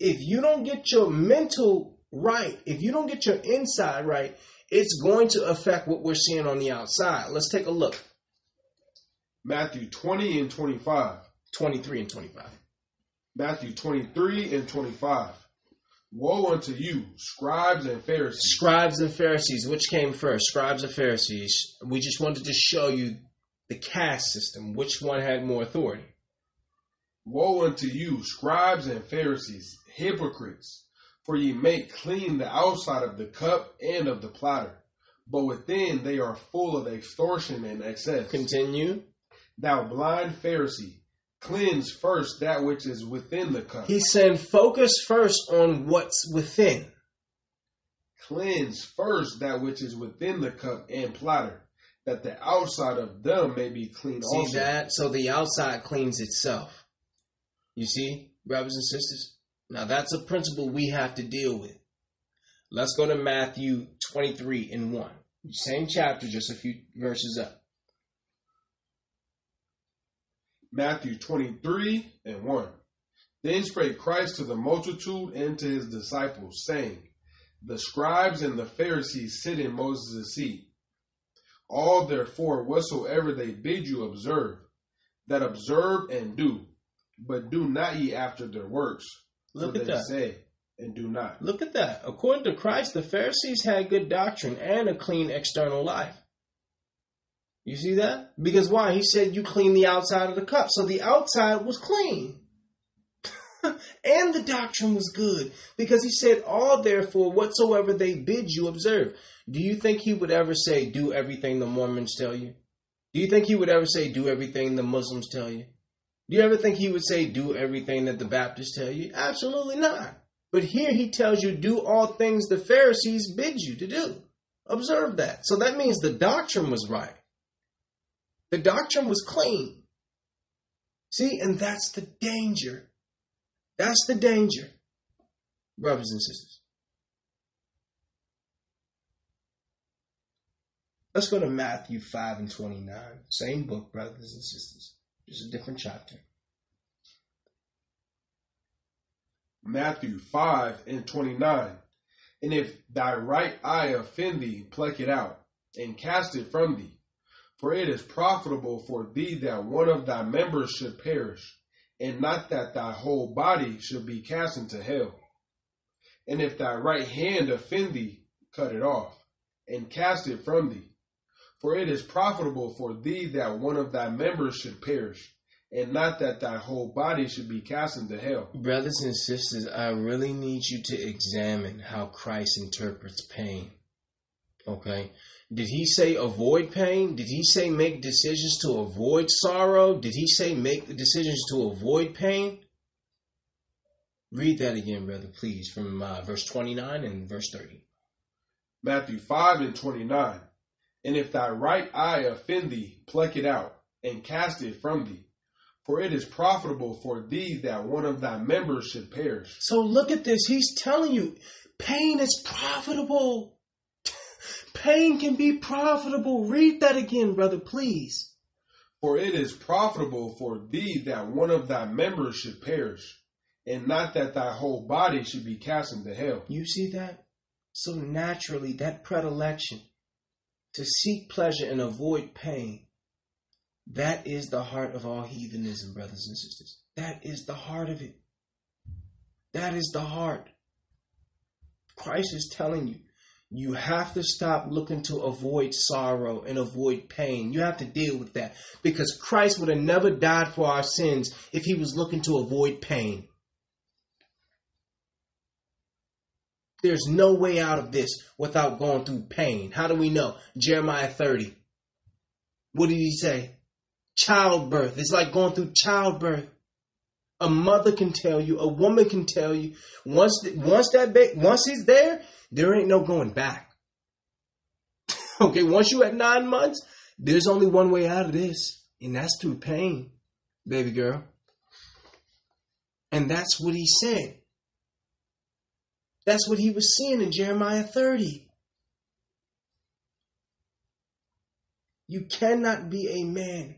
If you don't get your mental right, if you don't get your inside right, it's going to affect what we're seeing on the outside. Let's take a look. Matthew 20 and 25. 23 and 25. Matthew 23 and 25. Woe unto you, scribes and Pharisees. Scribes and Pharisees. Which came first? Scribes or Pharisees? We just wanted to show you the caste system. Which one had more authority? Woe unto you, scribes and Pharisees, hypocrites! For ye make clean the outside of the cup and of the platter, but within they are full of extortion and excess. Continue. Thou blind Pharisee, cleanse first that which is within the cup. He's saying focus first on what's within. Cleanse first that which is within the cup and platter, that the outside of them may be clean See also. that? So the outside cleans itself. You see, brothers and sisters? Now that's a principle we have to deal with. Let's go to Matthew 23 and 1. Same chapter, just a few verses up. Matthew 23 and 1. Then spake Christ to the multitude and to his disciples, saying, The scribes and the Pharisees sit in Moses' seat. All therefore whatsoever they bid you observe, that observe and do, but do not ye after their works. Look for at they that. say and do not. Look at that. According to Christ, the Pharisees had good doctrine and a clean external life. You see that? Because why? He said you clean the outside of the cup. So the outside was clean. and the doctrine was good. Because he said, All therefore whatsoever they bid you observe. Do you think he would ever say, Do everything the Mormons tell you? Do you think he would ever say, Do everything the Muslims tell you? Do you ever think he would say, Do everything that the Baptists tell you? Absolutely not. But here he tells you, Do all things the Pharisees bid you to do. Observe that. So that means the doctrine was right. The doctrine was clean. See, and that's the danger. That's the danger. brothers and sisters. Let's go to Matthew 5 and 29. Same book, brothers and sisters. Just a different chapter. Matthew 5 and 29. And if thy right eye offend thee, pluck it out, and cast it from thee. For it is profitable for thee that one of thy members should perish, and not that thy whole body should be cast into hell. And if thy right hand offend thee, cut it off, and cast it from thee. For it is profitable for thee that one of thy members should perish, and not that thy whole body should be cast into hell. Brothers and sisters, I really need you to examine how Christ interprets pain. Okay? Did he say avoid pain? Did he say make decisions to avoid sorrow? Did he say make the decisions to avoid pain? Read that again, brother, please, from uh, verse 29 and verse 30. Matthew 5 and 29. And if thy right eye offend thee, pluck it out, and cast it from thee. For it is profitable for thee that one of thy members should perish. So look at this. He's telling you pain is profitable. pain can be profitable. Read that again, brother, please. For it is profitable for thee that one of thy members should perish, and not that thy whole body should be cast into hell. You see that? So naturally, that predilection to seek pleasure and avoid pain, that is the heart of all heathenism, brothers and sisters. That is the heart of it. That is the heart. Christ is telling you, you have to stop looking to avoid sorrow and avoid pain. You have to deal with that because Christ would have never died for our sins if he was looking to avoid pain. There's no way out of this without going through pain. How do we know? Jeremiah 30. What did he say? Childbirth. It's like going through childbirth. A mother can tell you, a woman can tell you, once once that ba- once he's there, there ain't no going back. okay, once you at nine months, there's only one way out of this, and that's through pain, baby girl. And that's what he said. That's what he was seeing in Jeremiah 30. You cannot be a man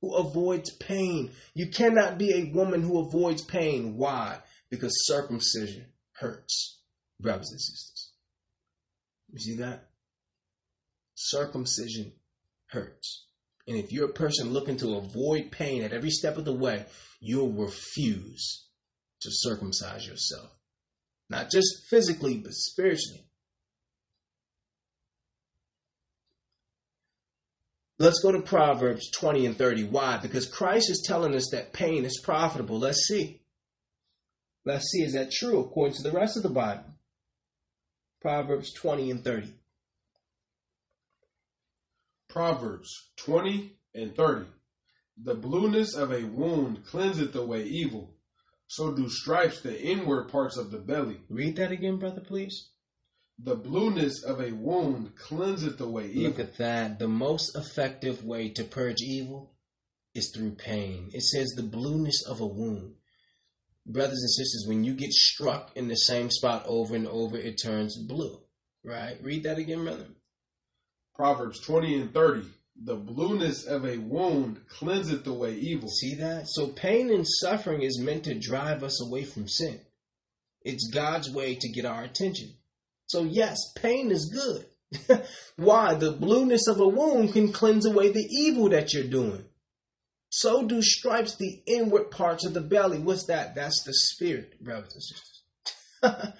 who avoids pain. You cannot be a woman who avoids pain. Why? Because circumcision hurts, brothers and sisters. You see that? Circumcision hurts. And if you're a person looking to avoid pain at every step of the way, you'll refuse to circumcise yourself. Not just physically, but spiritually. Let's go to Proverbs 20 and 30. Why? Because Christ is telling us that pain is profitable. Let's see. Let's see, is that true according to the rest of the Bible? Proverbs 20 and 30. Proverbs 20 and 30. The blueness of a wound cleanseth away evil, so do stripes the inward parts of the belly. Read that again, brother, please. The blueness of a wound cleanseth away evil. Look at that. The most effective way to purge evil is through pain. It says the blueness of a wound. Brothers and sisters, when you get struck in the same spot over and over, it turns blue. Right? Read that again, brother. Proverbs 20 and 30. The blueness of a wound cleanseth away evil. See that? So pain and suffering is meant to drive us away from sin. It's God's way to get our attention. So yes, pain is good. Why? The blueness of a wound can cleanse away the evil that you're doing. So do stripes the inward parts of the belly. What's that? That's the spirit, brothers and sisters.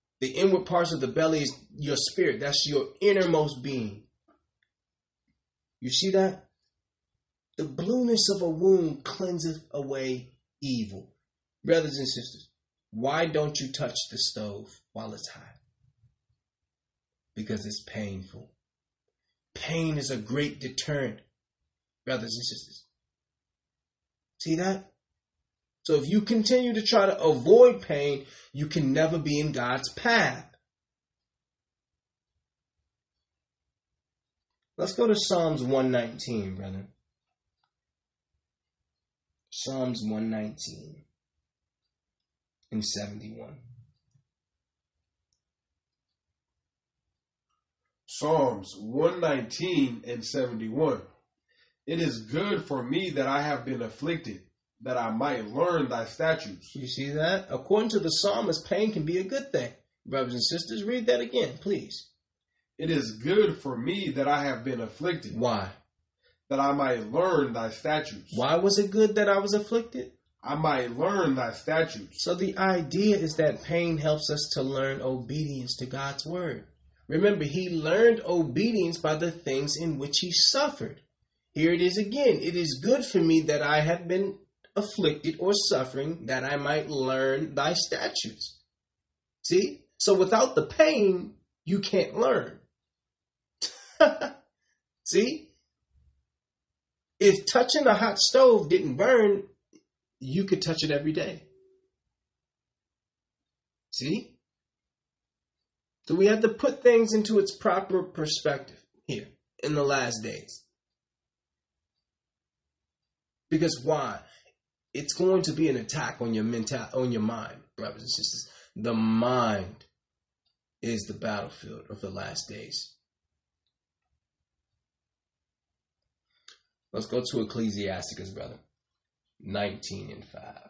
the inward parts of the belly is your spirit. That's your innermost being. You see that? The blueness of a wound cleanseth away evil. Brothers and sisters, why don't you touch the stove while it's hot? Because it's painful. Pain is a great deterrent, brothers and sisters. See that? So if you continue to try to avoid pain, you can never be in God's path. Let's go to Psalms 119, brother. Psalms 119 and 71. Psalms 119 and 71. It is good for me that I have been afflicted, that I might learn thy statutes. You see that? According to the psalmist, pain can be a good thing. Brothers and sisters, read that again, please. It is good for me that I have been afflicted, Why? that I might learn thy statutes. Why was it good that I was afflicted? I might learn thy statutes. So the idea is that pain helps us to learn obedience to God's word. Remember, he learned obedience by the things in which he suffered. Here it is again. It is good for me that I have been afflicted or suffering, that I might learn thy statutes. See? So without the pain, you can't learn. See? If touching a hot stove didn't burn, you could touch it every day. See? So we have to put things into its proper perspective here in the last days. Because why? It's going to be an attack on your mental on your mind, brothers and sisters. The mind is the battlefield of the last days. Let's go to Ecclesiasticus, brother. 19 and 5.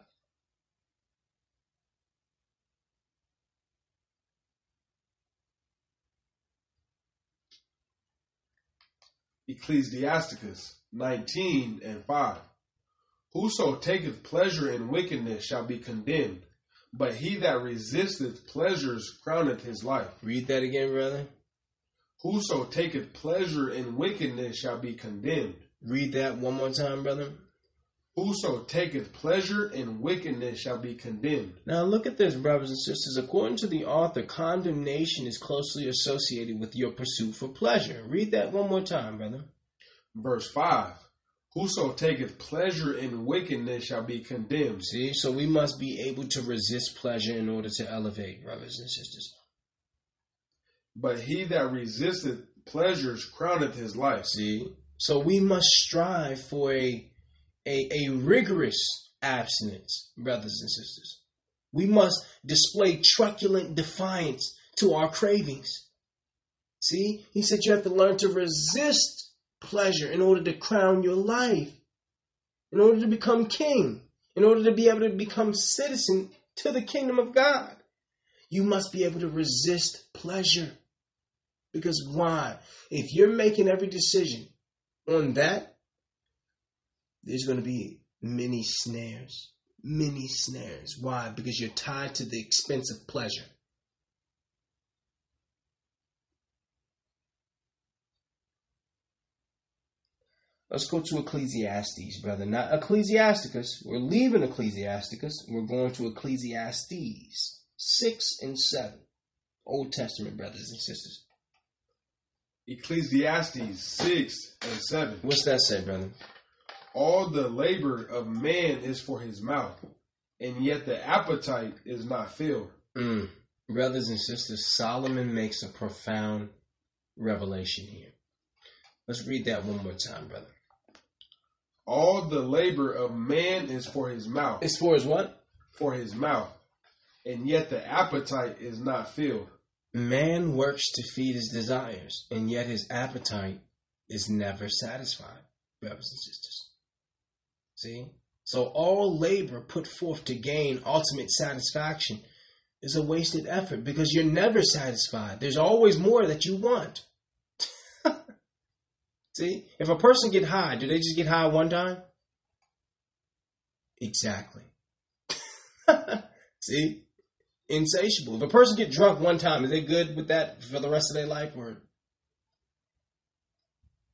Ecclesiasticus 19 and 5. Whoso taketh pleasure in wickedness shall be condemned, but he that resisteth pleasures crowneth his life. Read that again, brother. Whoso taketh pleasure in wickedness shall be condemned. Read that one more time, brother. Whoso taketh pleasure in wickedness shall be condemned. Now look at this, brothers and sisters. According to the author, condemnation is closely associated with your pursuit for pleasure. Read that one more time, brother. Verse 5 Whoso taketh pleasure in wickedness shall be condemned. See, so we must be able to resist pleasure in order to elevate, brothers and sisters. But he that resisteth pleasures crowneth his life. See, so we must strive for a a, a rigorous abstinence, brothers and sisters. We must display truculent defiance to our cravings. See, he said you have to learn to resist pleasure in order to crown your life, in order to become king, in order to be able to become citizen to the kingdom of God. You must be able to resist pleasure. Because why? If you're making every decision on that, there's going to be many snares. Many snares. Why? Because you're tied to the expense of pleasure. Let's go to Ecclesiastes, brother. Not Ecclesiasticus. We're leaving Ecclesiasticus. We're going to Ecclesiastes 6 and 7. Old Testament, brothers and sisters. Ecclesiastes 6 and 7. What's that say, brother? All the labor of man is for his mouth, and yet the appetite is not filled. Mm. Brothers and sisters, Solomon makes a profound revelation here. Let's read that one more time, brother. All the labor of man is for his mouth, As far as what? for his mouth, and yet the appetite is not filled. Man works to feed his desires, and yet his appetite is never satisfied, brothers and sisters. See? So all labor put forth to gain ultimate satisfaction is a wasted effort because you're never satisfied. There's always more that you want. See? If a person get high, do they just get high one time? Exactly. See? Insatiable. If a person get drunk one time, is they good with that for the rest of their life or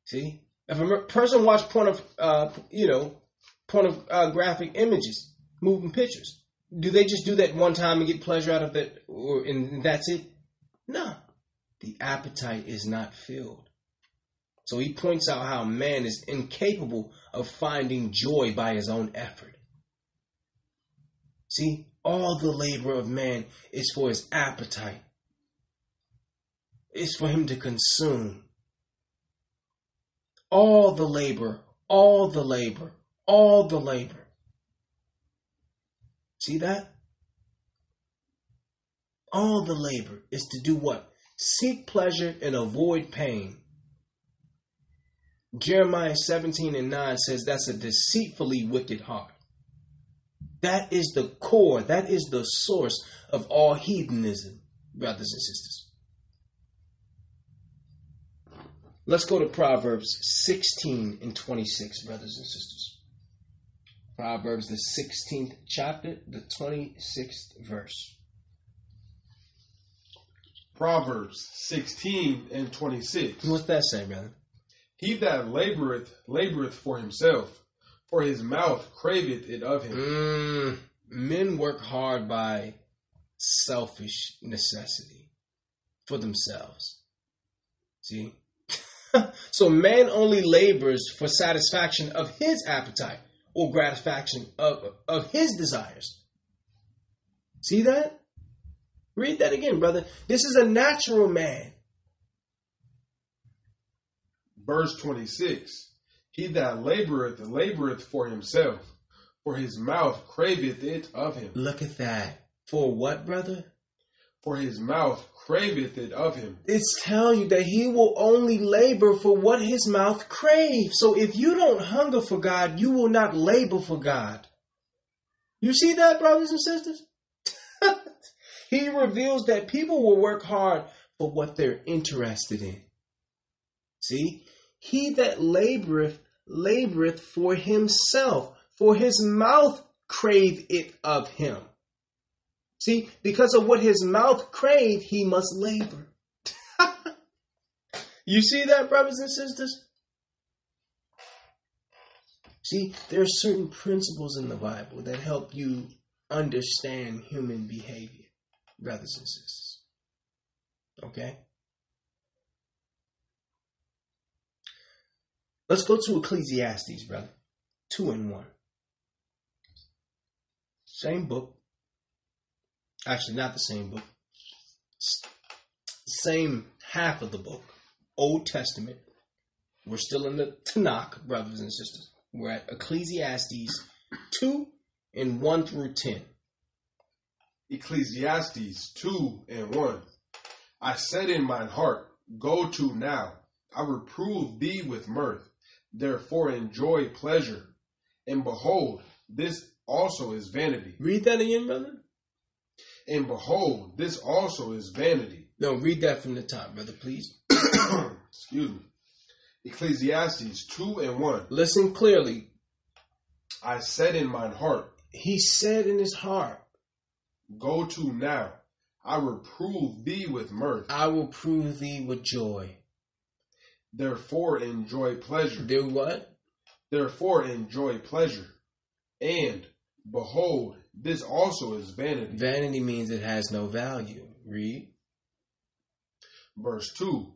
See? If a person watch porn of uh, you know, pornographic images, moving pictures. Do they just do that one time and get pleasure out of it, or and that's it? No, the appetite is not filled. So he points out how man is incapable of finding joy by his own effort. See, all the labor of man is for his appetite. It's for him to consume. All the labor, all the labor, all the labor. See that? All the labor is to do what? Seek pleasure and avoid pain. Jeremiah 17 and 9 says that's a deceitfully wicked heart. That is the core, that is the source of all heathenism, brothers and sisters. Let's go to Proverbs 16 and 26, brothers and sisters. Proverbs, the 16th chapter, the 26th verse. Proverbs 16 and 26. What's that say, brother? He that laboreth, laboreth for himself, for his mouth craveth it of him. Mm, men work hard by selfish necessity for themselves. See? so man only labors for satisfaction of his appetite or gratification of, of his desires. See that? Read that again, brother. This is a natural man. Verse 26 He that laboreth, laboreth for himself, for his mouth craveth it of him. Look at that. For what, brother? For his mouth craveth it of him. It's telling you that he will only labor for what his mouth craves. So if you don't hunger for God, you will not labor for God. You see that, brothers and sisters? he reveals that people will work hard for what they're interested in. See? He that laboreth, laboreth for himself, for his mouth crave it of him. See, because of what his mouth crave, he must labor. you see that, brothers and sisters? See, there are certain principles in the Bible that help you understand human behavior, brothers and sisters. Okay? Let's go to Ecclesiastes, brother. Two and one. Same book. Actually, not the same book. Same half of the book. Old Testament. We're still in the Tanakh, brothers and sisters. We're at Ecclesiastes 2 and 1 through 10. Ecclesiastes 2 and 1. I said in mine heart, Go to now. I reprove thee with mirth. Therefore enjoy pleasure. And behold, this also is vanity. Read that again, brother. And behold, this also is vanity. No, read that from the top, brother, please. Excuse me. Ecclesiastes 2 and 1. Listen clearly. I said in mine heart, He said in his heart, Go to now. I reprove thee with mirth. I will prove thee with joy. Therefore enjoy pleasure. Do what? Therefore enjoy pleasure. And behold, this also is vanity. Vanity means it has no value. Read. Verse 2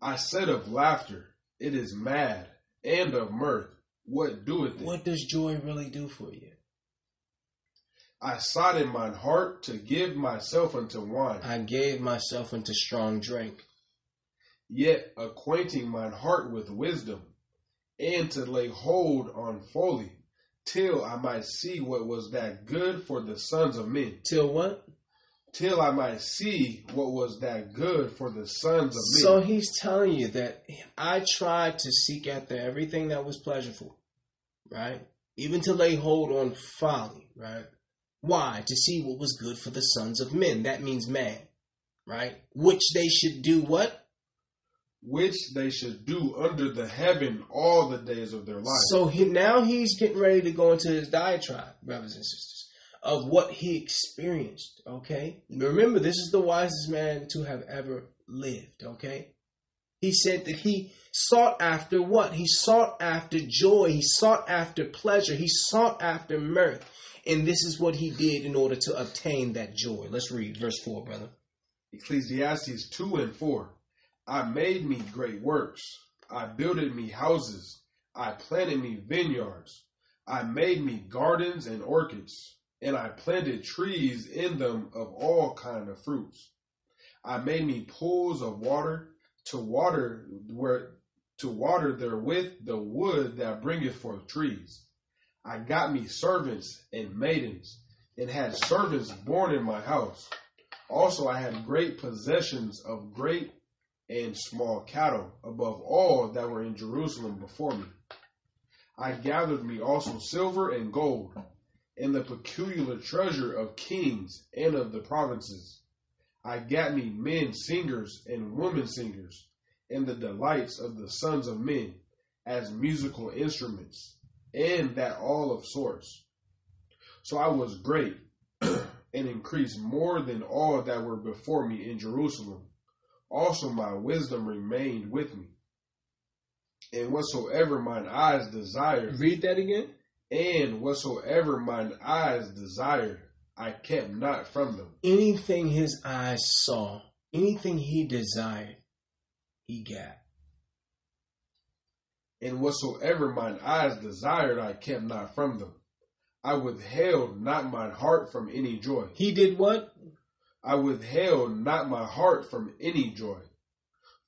I said of laughter, it is mad, and of mirth, what doeth it? What does joy really do for you? I sought in mine heart to give myself unto wine, I gave myself unto strong drink. Yet acquainting mine heart with wisdom, and to lay hold on folly, till I might see what was that good for the sons of men. Till what? Till I might see what was that good for the sons of men. So he's telling you that I tried to seek after everything that was pleasurable, right? Even to lay hold on folly, right? Why? To see what was good for the sons of men. That means man, right? Which they should do what? Which they should do under the heaven all the days of their life. So he, now he's getting ready to go into his diatribe, brothers and sisters, of what he experienced. Okay, remember this is the wisest man to have ever lived. Okay, he said that he sought after what? He sought after joy. He sought after pleasure. He sought after mirth, and this is what he did in order to obtain that joy. Let's read verse four, brother. Ecclesiastes 2 and 4. I made me great works. I builded me houses. I planted me vineyards. I made me gardens and orchards, and I planted trees in them of all kind of fruits. I made me pools of water to water where to water therewith the wood that bringeth forth trees. I got me servants and maidens, and had servants born in my house. Also, I had great possessions of great and small cattle, above all that were in Jerusalem before me. I gathered me also silver and gold, and the peculiar treasure of kings and of the provinces. I got me men singers and women singers, and the delights of the sons of men as musical instruments, and that all of sorts. So I was great and increased more than all that were before me in Jerusalem. Also my wisdom remained with me. And whatsoever mine eyes desired, Read that again. and whatsoever mine eyes desired, I kept not from them. Anything his eyes saw, anything he desired, he got. And whatsoever mine eyes desired, I kept not from them. I withheld not mine heart from any joy. He did what? I withheld not my heart from any joy.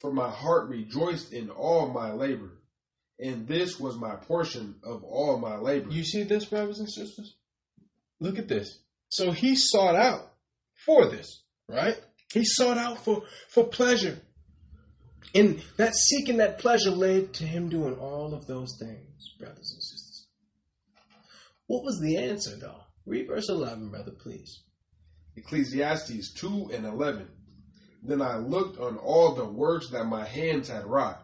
For my heart rejoiced in all my labor, and this was my portion of all my labor. You see this, brothers and sisters? Look at this. So he sought out for this, right? He sought out for, for pleasure. And that seeking that pleasure led to him doing all of those things, brothers and sisters. What was the answer, though? Read verse 11, brother, please. Ecclesiastes 2 and 11. Then I looked on all the works that my hands had wrought,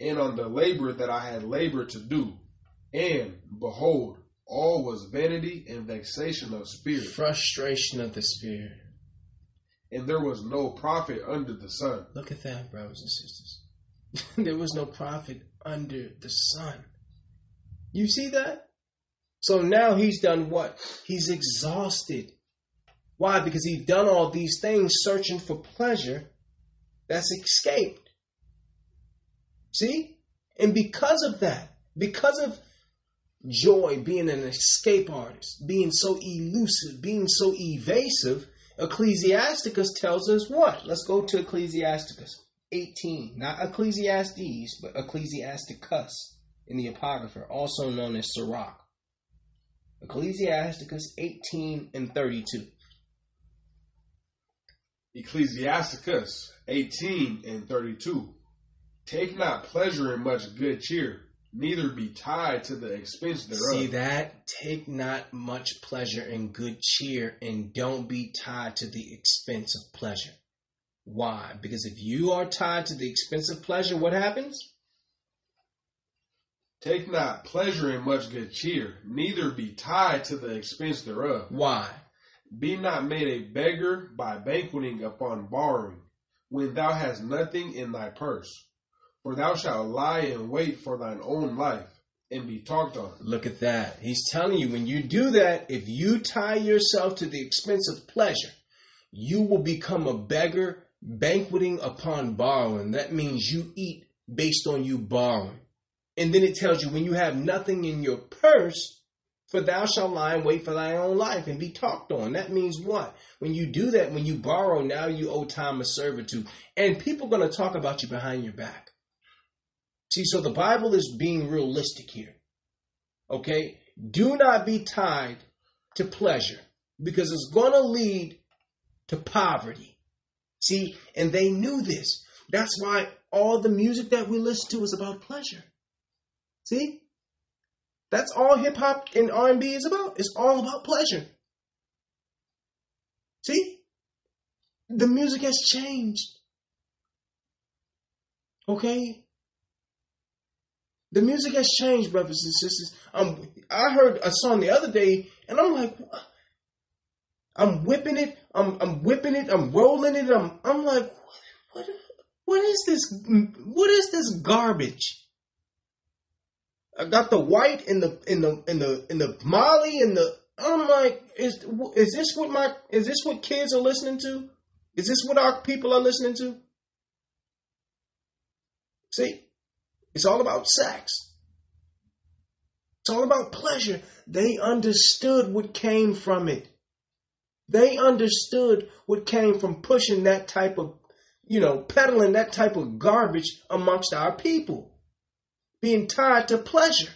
and on the labor that I had labored to do. And behold, all was vanity and vexation of spirit, Frustration of the spirit. and there was no profit under the sun. Look at that, brothers and sisters. there was no profit under the sun. You see that? So now he's done what? He's exhausted. Why? Because he's done all these things searching for pleasure that's escaped. See? And because of that, because of joy being an escape artist, being so elusive, being so evasive, Ecclesiasticus tells us what? Let's go to Ecclesiasticus 18. Not Ecclesiastes, but Ecclesiasticus in the Apocrypha, also known as Sirach. Ecclesiasticus 18 and 32. Ecclesiasticus 18 and 32. Take not pleasure in much good cheer, neither be tied to the expense thereof. See that? Take not much pleasure in good cheer and don't be tied to the expense of pleasure. Why? Because if you are tied to the expense of pleasure, what happens? Take not pleasure in much good cheer, neither be tied to the expense thereof. Why? Be not made a beggar by banqueting upon borrowing, when thou hast nothing in thy purse. For thou shalt lie in wait for thine own life, and be talked on. Look at that. He's telling you when you do that, if you tie yourself to the expense of pleasure, you will become a beggar banqueting upon borrowing. That means you eat based on you borrowing. And then it tells you when you have nothing in your purse, for thou shalt lie and wait for thy own life and be talked on. That means what? When you do that, when you borrow, now you owe time of servitude. And people are going to talk about you behind your back. See, so the Bible is being realistic here. Okay? Do not be tied to pleasure because it's going to lead to poverty. See, and they knew this. That's why all the music that we listen to is about pleasure. See? That's all hip hop and R&B is about. It's all about pleasure. See? The music has changed. Okay? The music has changed, brothers and sisters. Um, I heard a song the other day, and I'm like? I'm whipping it, I'm, I'm whipping it, I'm rolling it. I'm, I'm like, what, what, what is this? What is this garbage? I got the white in the in the in the in the Molly and the. I'm like, is is this what my is this what kids are listening to? Is this what our people are listening to? See, it's all about sex. It's all about pleasure. They understood what came from it. They understood what came from pushing that type of, you know, peddling that type of garbage amongst our people. Being tied to pleasure.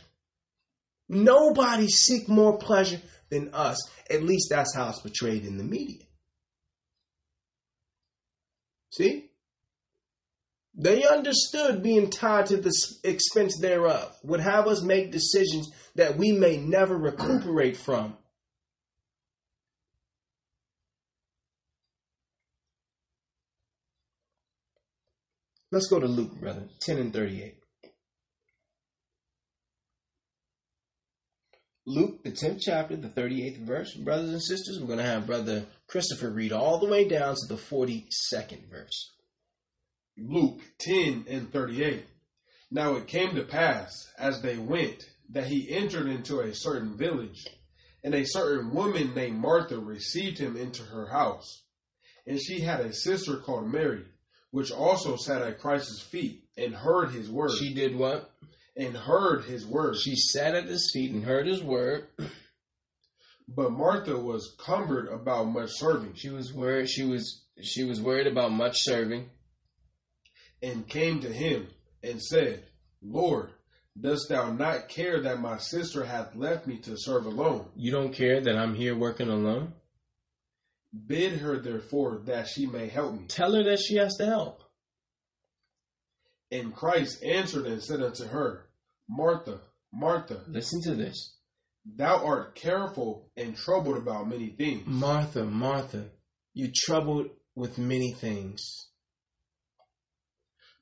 Nobody seek more pleasure than us. At least that's how it's portrayed in the media. See? They understood being tied to the expense thereof would have us make decisions that we may never recuperate from. Let's go to Luke, brother, 10 and 38. Luke, the 10th chapter, the 38th verse. Brothers and sisters, we're going to have Brother Christopher read all the way down to the 42nd verse. Luke 10 and 38. Now it came to pass, as they went, that he entered into a certain village, and a certain woman named Martha received him into her house. And she had a sister called Mary, which also sat at Christ's feet and heard his word. She did what? And heard his word. She sat at his feet and heard his word. But Martha was cumbered about much serving. She was worried. She was she was worried about much serving, and came to him and said, Lord, dost thou not care that my sister hath left me to serve alone? You don't care that I'm here working alone? Bid her therefore that she may help me. Tell her that she has to help. And Christ answered and said unto her, Martha, Martha, listen to this. Thou art careful and troubled about many things. Martha, Martha, you troubled with many things.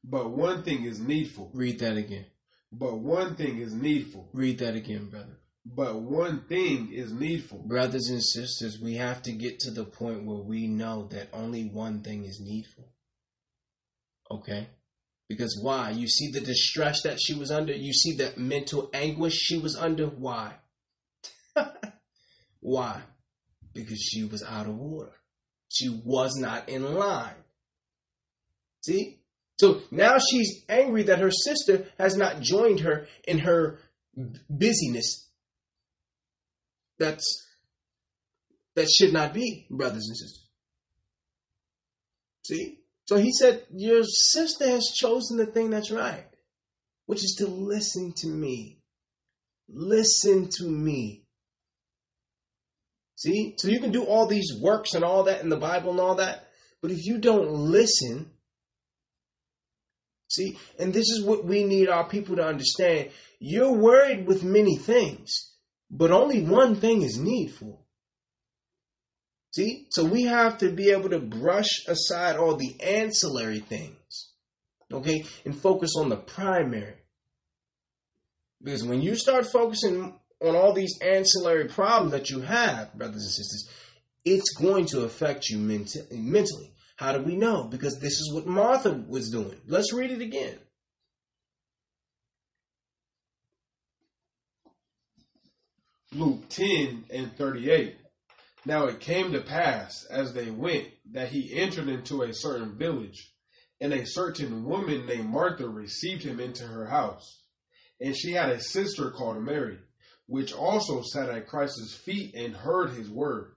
But one thing is needful. Read that again. But one thing is needful. Read that again, brother. But one thing is needful. Brothers and sisters, we have to get to the point where we know that only one thing is needful. Okay? Because why? You see the distress that she was under? You see the mental anguish she was under? Why? why? Because she was out of order. She was not in line. See? So now she's angry that her sister has not joined her in her busyness that's that should not be, brothers and sisters. See? So he said, Your sister has chosen the thing that's right, which is to listen to me. Listen to me. See? So you can do all these works and all that in the Bible and all that, but if you don't listen, see, and this is what we need our people to understand. You're worried with many things. But only one thing is needful. See? So we have to be able to brush aside all the ancillary things, okay, and focus on the primary. Because when you start focusing on all these ancillary problems that you have, brothers and sisters, it's going to affect you mentally. How do we know? Because this is what Martha was doing. Let's read it again. Luke 10 and 38. Now it came to pass as they went that he entered into a certain village, and a certain woman named Martha received him into her house. And she had a sister called Mary, which also sat at Christ's feet and heard his word.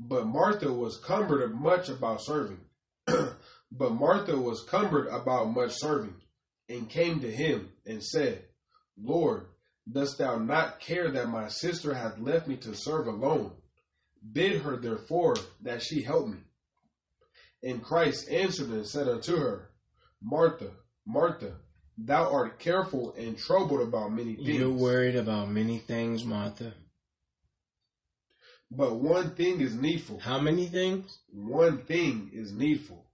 But Martha was cumbered much about serving. but Martha was cumbered about much serving, and came to him and said, Lord, Dost thou not care that my sister hath left me to serve alone? Bid her therefore that she help me. And Christ answered and said unto her, Martha, Martha, thou art careful and troubled about many things. You're worried about many things, Martha. But one thing is needful. How many things? One thing is needful.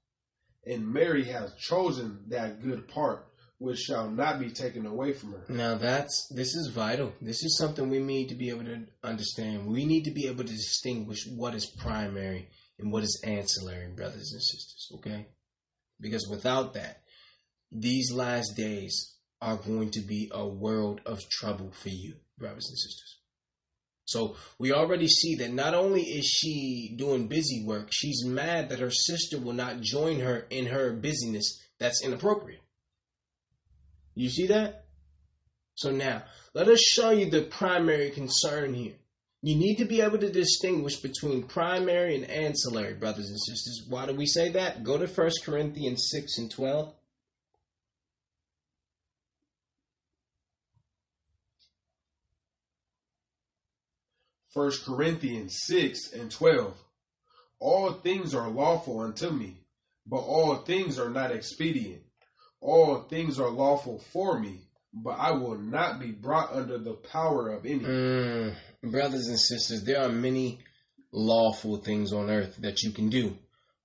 And Mary has chosen that good part which shall not be taken away from her. Now that's this is vital. This is something we need to be able to understand. We need to be able to distinguish what is primary and what is ancillary, brothers and sisters, okay? Because without that, these last days are going to be a world of trouble for you, brothers and sisters. So we already see that not only is she doing busy work, she's mad that her sister will not join her in her busyness that's inappropriate. You see that? So now, let us show you the primary concern here. You need to be able to distinguish between primary and ancillary, brothers and sisters. Why do we say that? Go to 1 Corinthians 6 and 12. First Corinthians 6 and 12. All things are lawful unto me, but all things are not expedient. All things are lawful for me, but I will not be brought under the power of any. Mm, brothers and sisters, there are many lawful things on earth that you can do,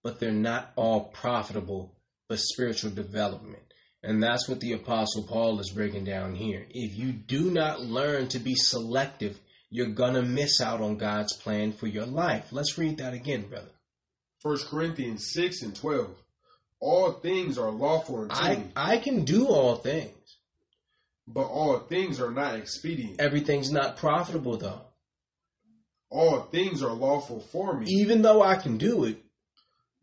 but they're not all profitable for spiritual development. And that's what the Apostle Paul is breaking down here. If you do not learn to be selective, you're going to miss out on God's plan for your life. Let's read that again, brother. 1 Corinthians 6 and 12. All things are lawful unto I, me, I can do all things. but all things are not expedient. Everything's not profitable, though. All things are lawful for me, Even though I can do it,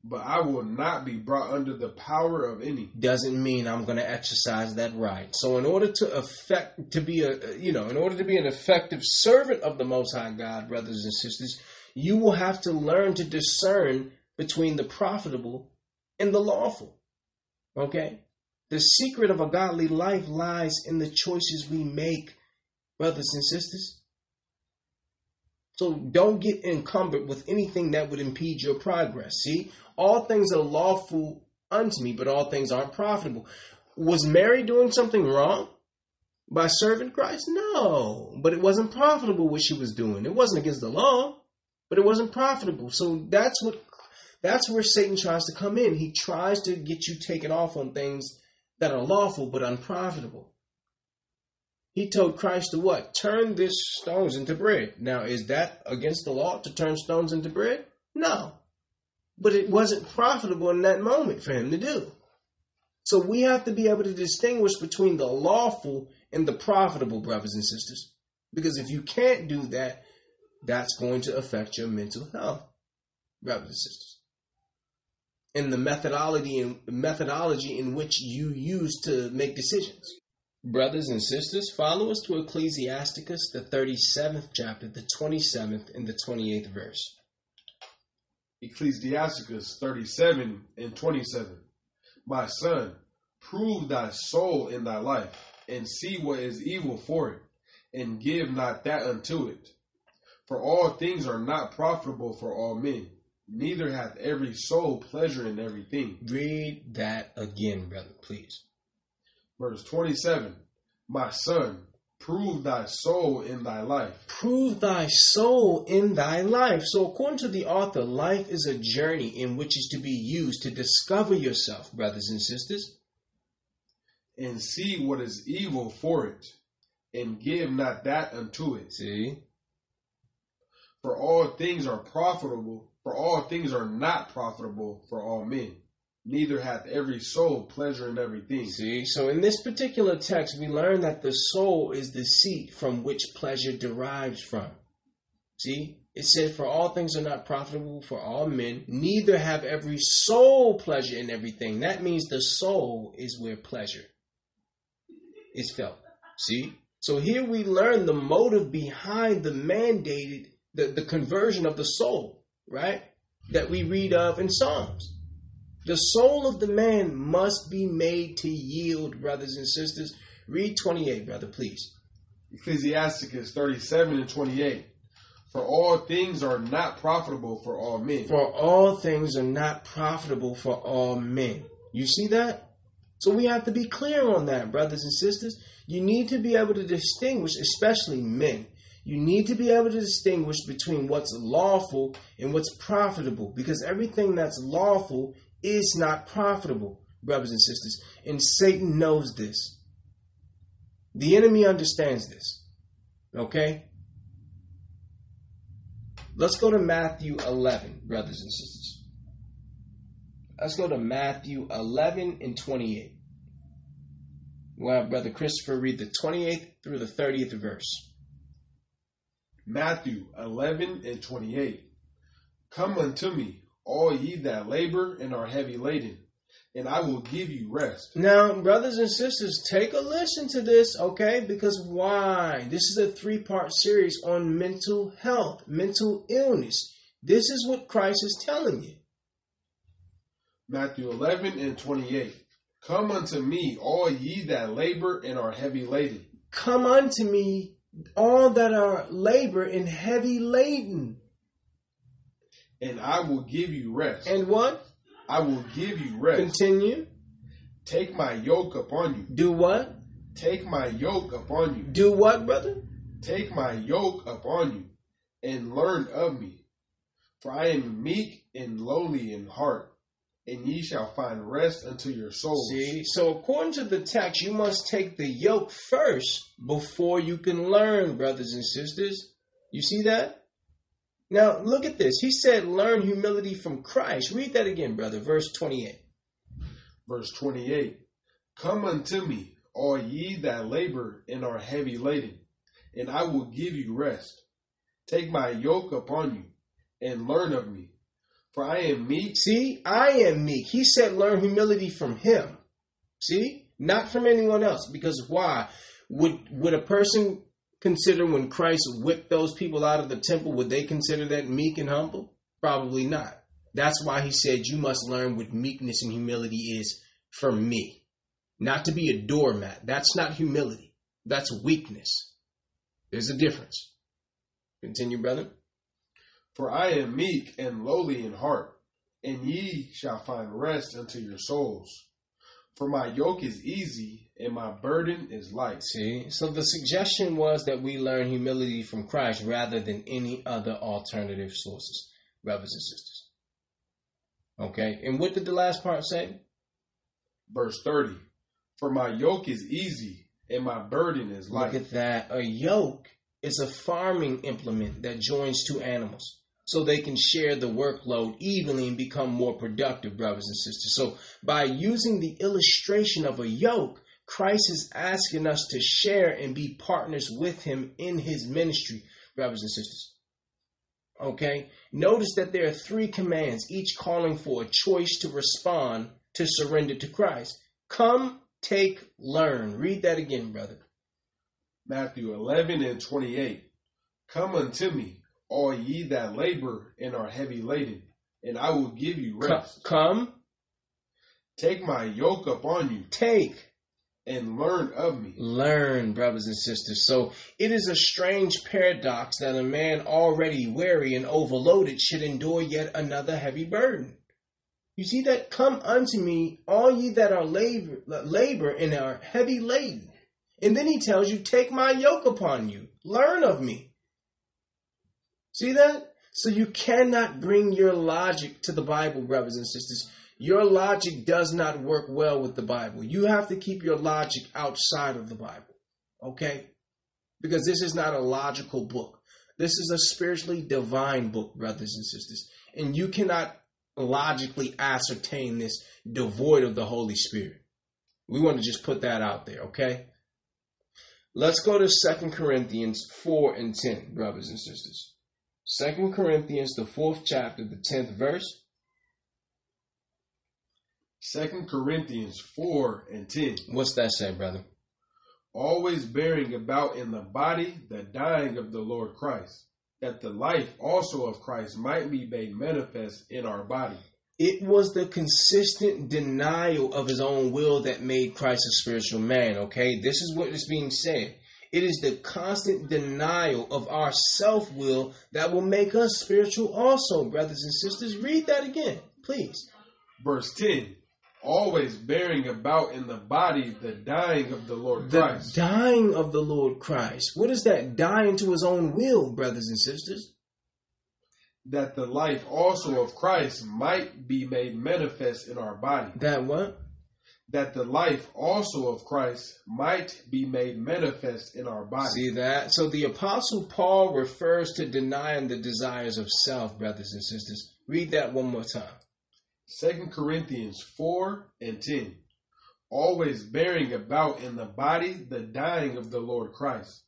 but I will not be brought under the power of any. doesn't mean I'm going to exercise that right. So in order to affect to be a you know, in order to be an effective servant of the most high God, brothers and sisters, you will have to learn to discern between the profitable and the lawful. Okay? The secret of a godly life lies in the choices we make, brothers and sisters. So don't get encumbered with anything that would impede your progress. See, all things are lawful unto me, but all things aren't profitable. Was Mary doing something wrong by serving Christ? No, but it wasn't profitable what she was doing. It wasn't against the law, but it wasn't profitable. So that's what that's where Satan tries to come in. He tries to get you taken off on things that are lawful but unprofitable. He told Christ to what? Turn this stones into bread. Now, is that against the law to turn stones into bread? No. But it wasn't profitable in that moment for him to do. So we have to be able to distinguish between the lawful and the profitable, brothers and sisters. Because if you can't do that, that's going to affect your mental health, brothers and sisters. And the methodology in, methodology in which you use to make decisions. Brothers and sisters, follow us to Ecclesiasticus, the 37th chapter, the 27th and the 28th verse. Ecclesiasticus 37 and 27. My son, prove thy soul in thy life, and see what is evil for it, and give not that unto it. For all things are not profitable for all men, neither hath every soul pleasure in everything. Read that again, brother, please. Verse 27. My son, prove thy soul in thy life, Prove thy soul in thy life. So, according to the author, life is a journey in which is to be used to discover yourself, brothers and sisters. and see what is evil for it, and give not that unto it. See? For all things are profitable, for all things are not profitable for all men. Neither hath every soul pleasure in everything. See? So, in this particular text, we learn that the soul is the seat from which pleasure derives from. See? It said, For all things are not profitable for all men, neither have every soul pleasure in everything. That means the soul is where pleasure is felt. See? So here we learn the motive behind the mandated, the, the conversion of the soul, right? That we read of in Psalms. The soul of the man must be made to yield, brothers and sisters. Read 28, brother, please. Ecclesiasticus 37 and 28. For all things are not profitable for all men. For all things are not profitable for all men. You see that? So we have to be clear on that, brothers and sisters. You need to be able to distinguish, especially men. You need to be able to distinguish between what's lawful and what's profitable because everything that's lawful is not profitable, brothers and sisters. And Satan knows this. The enemy understands this. Okay? Let's go to Matthew 11, brothers and sisters. Let's go to Matthew 11 and 28. We'll have Brother Christopher read the 28th through the 30th verse. Matthew 11 and 28. Come unto me, all ye that labor and are heavy laden, and I will give you rest. Now, brothers and sisters, take a listen to this, okay? Because why? This is a three part series on mental health, mental illness. This is what Christ is telling you. Matthew 11 and 28. Come unto me, all ye that labor and are heavy laden, Come unto me, all that are labor and heavy laden. and I will give you rest. And what? I will give you rest. Continue. Take my yoke upon you. Do what? Take my yoke upon you. Do what, brother? Take my yoke upon you, and learn of me. For I am meek and lowly in heart, and ye shall find rest unto your souls. See, so according to the text, you must take the yoke first before you can learn, brothers and sisters. You see that? Now, look at this. He said, learn humility from Christ. Read that again, brother. Verse 28. Verse 28 Come unto me, all ye that labor and are heavy laden, and I will give you rest. Take my yoke upon you, and learn of me. For I am meek. See, I am meek. He said, learn humility from him. See, not from anyone else. Because why? Would would a person consider when Christ whipped those people out of the temple, would they consider that meek and humble? Probably not. That's why he said, You must learn what meekness and humility is from me. Not to be a doormat. That's not humility. That's weakness. There's a difference. Continue, brother. For I am meek and lowly in heart, and ye shall find rest unto your souls. For my yoke is easy and my burden is light. See, so the suggestion was that we learn humility from Christ rather than any other alternative sources, brothers and sisters. Okay, and what did the last part say? Verse 30 For my yoke is easy and my burden is light. Look at that. A yoke is a farming implement that joins two animals so they can share the workload evenly and become more productive, brothers and sisters. So, by using the illustration of a yoke, Christ is asking us to share and be partners with him in his ministry, brothers and sisters. Okay? Notice that there are three commands, each calling for a choice to respond to surrender to Christ. Come, take, learn. Read that again, brother. Matthew 11 and 28. Come unto me, all ye that labor and are heavy laden, and I will give you rest. Come, Take my yoke upon you take, and learn of me. learn, brothers and sisters. So it is a strange paradox that a man already weary and overloaded should endure yet another heavy burden. You see that? Come unto me, all ye that are labor, labor and are heavy laden. And then he tells you, Take my yoke upon you, learn of me. See that? So you cannot bring your logic to the Bible, brothers and sisters. Your logic does not work well with the Bible. You have to keep your logic outside of the Bible. Okay? Because this is not a logical book. This is a spiritually divine book, brothers and sisters. And you cannot logically ascertain this devoid of the Holy Spirit. We want to just put that out there, okay? Let's go to Second Corinthians 4 and 10, brothers and sisters. Second Corinthians, the fourth chapter, the tenth verse. Second Corinthians 4 and 10. What's that say, brother? Always bearing about in the body the dying of the Lord Christ, that the life also of Christ might be made manifest in our body. It was the consistent denial of his own will that made Christ a spiritual man, okay? This is what is being said. It is the constant denial of our self will that will make us spiritual, also, brothers and sisters. Read that again, please. Verse 10 Always bearing about in the body the dying of the Lord The Christ, dying of the Lord Christ. What is that? Dying to his own will, brothers and sisters. that the life also of Christ might be made manifest in our body. That what? That the life also of Christ might be made manifest in our body. See that? So the Apostle Paul refers to denying the desires of self, brothers and sisters. Read that one more time. 2 Corinthians 4 and 10. Always bearing about in the body the dying of the Lord Christ,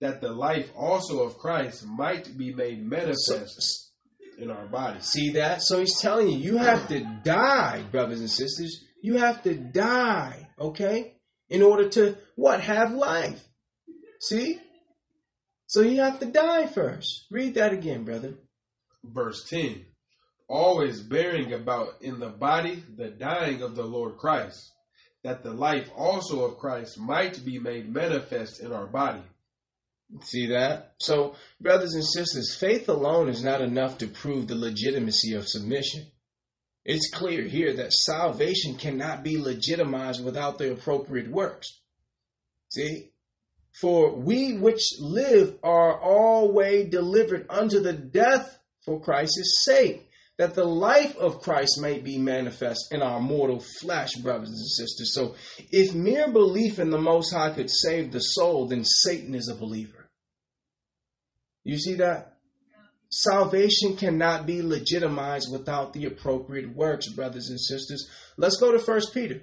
that the life also of Christ might be made So, manifest in our bodies. see that? So he's telling you, you have to die, brothers and sisters. You have to die, okay? In order to what? Have life. See? So you have to die first. Read that again, brother. Verse 10. Always bearing about in the body the dying of the Lord Christ, that the life also of Christ might be made manifest in our body. See that? So, brothers and sisters, faith alone is not enough to prove the legitimacy of submission. It's clear here that salvation cannot be legitimized without the appropriate works. See? For we which live are always delivered unto the death for Christ's sake, that the life of Christ may be manifest in our mortal flesh, brothers and sisters. So if mere belief in the Most High could save the soul, then Satan is a believer. You see that? Salvation cannot be legitimized without the appropriate works, brothers and sisters. Let's go to First Peter.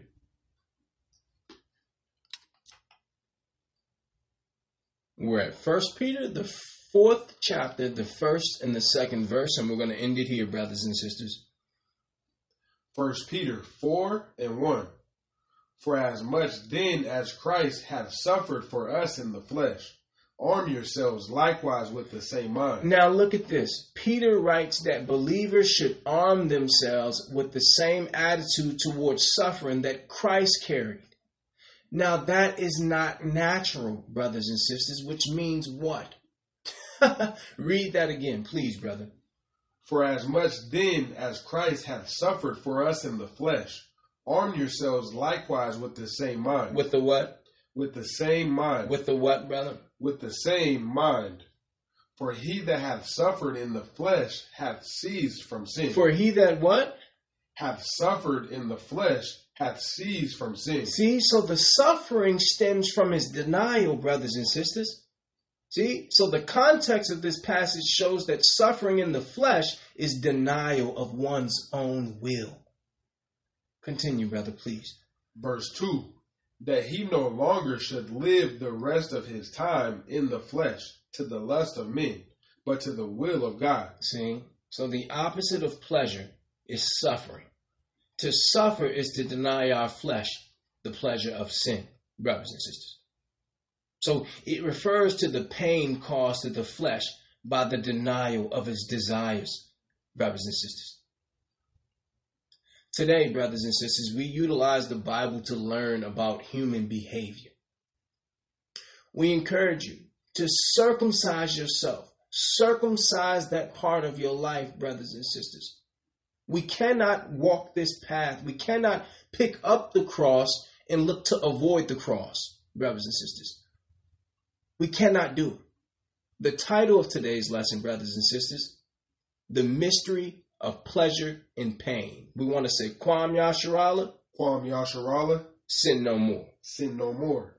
We're at First Peter, the fourth chapter, the first and the second verse, and we're going to end it here, brothers and sisters. First Peter 4 and 1. For as much then as Christ hath suffered for us in the flesh, arm yourselves likewise with the same mind. Now look at this. Peter writes that believers should arm themselves with the same attitude towards suffering that Christ carried. Now that is not natural, brothers and sisters, which means what? Read that again, please, brother. For as much then as Christ hath suffered for us in the flesh, arm yourselves likewise with the same mind. With the what? With the same mind. With the what, brother? With the same mind. For he that hath suffered in the flesh hath ceased from sin. For he that what? Hath suffered in the flesh hath ceased from sin. See, so the suffering stems from his denial, brothers and sisters. See, so the context of this passage shows that suffering in the flesh is denial of one's own will. Continue, brother, please. Verse 2 That he no longer should live the rest of his time in the flesh to the lust of men, but to the will of God. See, so the opposite of pleasure is suffering. To suffer is to deny our flesh the pleasure of sin, brothers and sisters. So it refers to the pain caused to the flesh by the denial of its desires, brothers and sisters. Today, brothers and sisters, we utilize the Bible to learn about human behavior. We encourage you to circumcise yourself, circumcise that part of your life, brothers and sisters. We cannot walk this path. We cannot pick up the cross and look to avoid the cross, brothers and sisters. We cannot do it. The title of today's lesson, brothers and sisters, The Mystery of Pleasure and Pain. We want to say, Kwam Yasharala, Kwam Yasharala, sin no more. sin no more.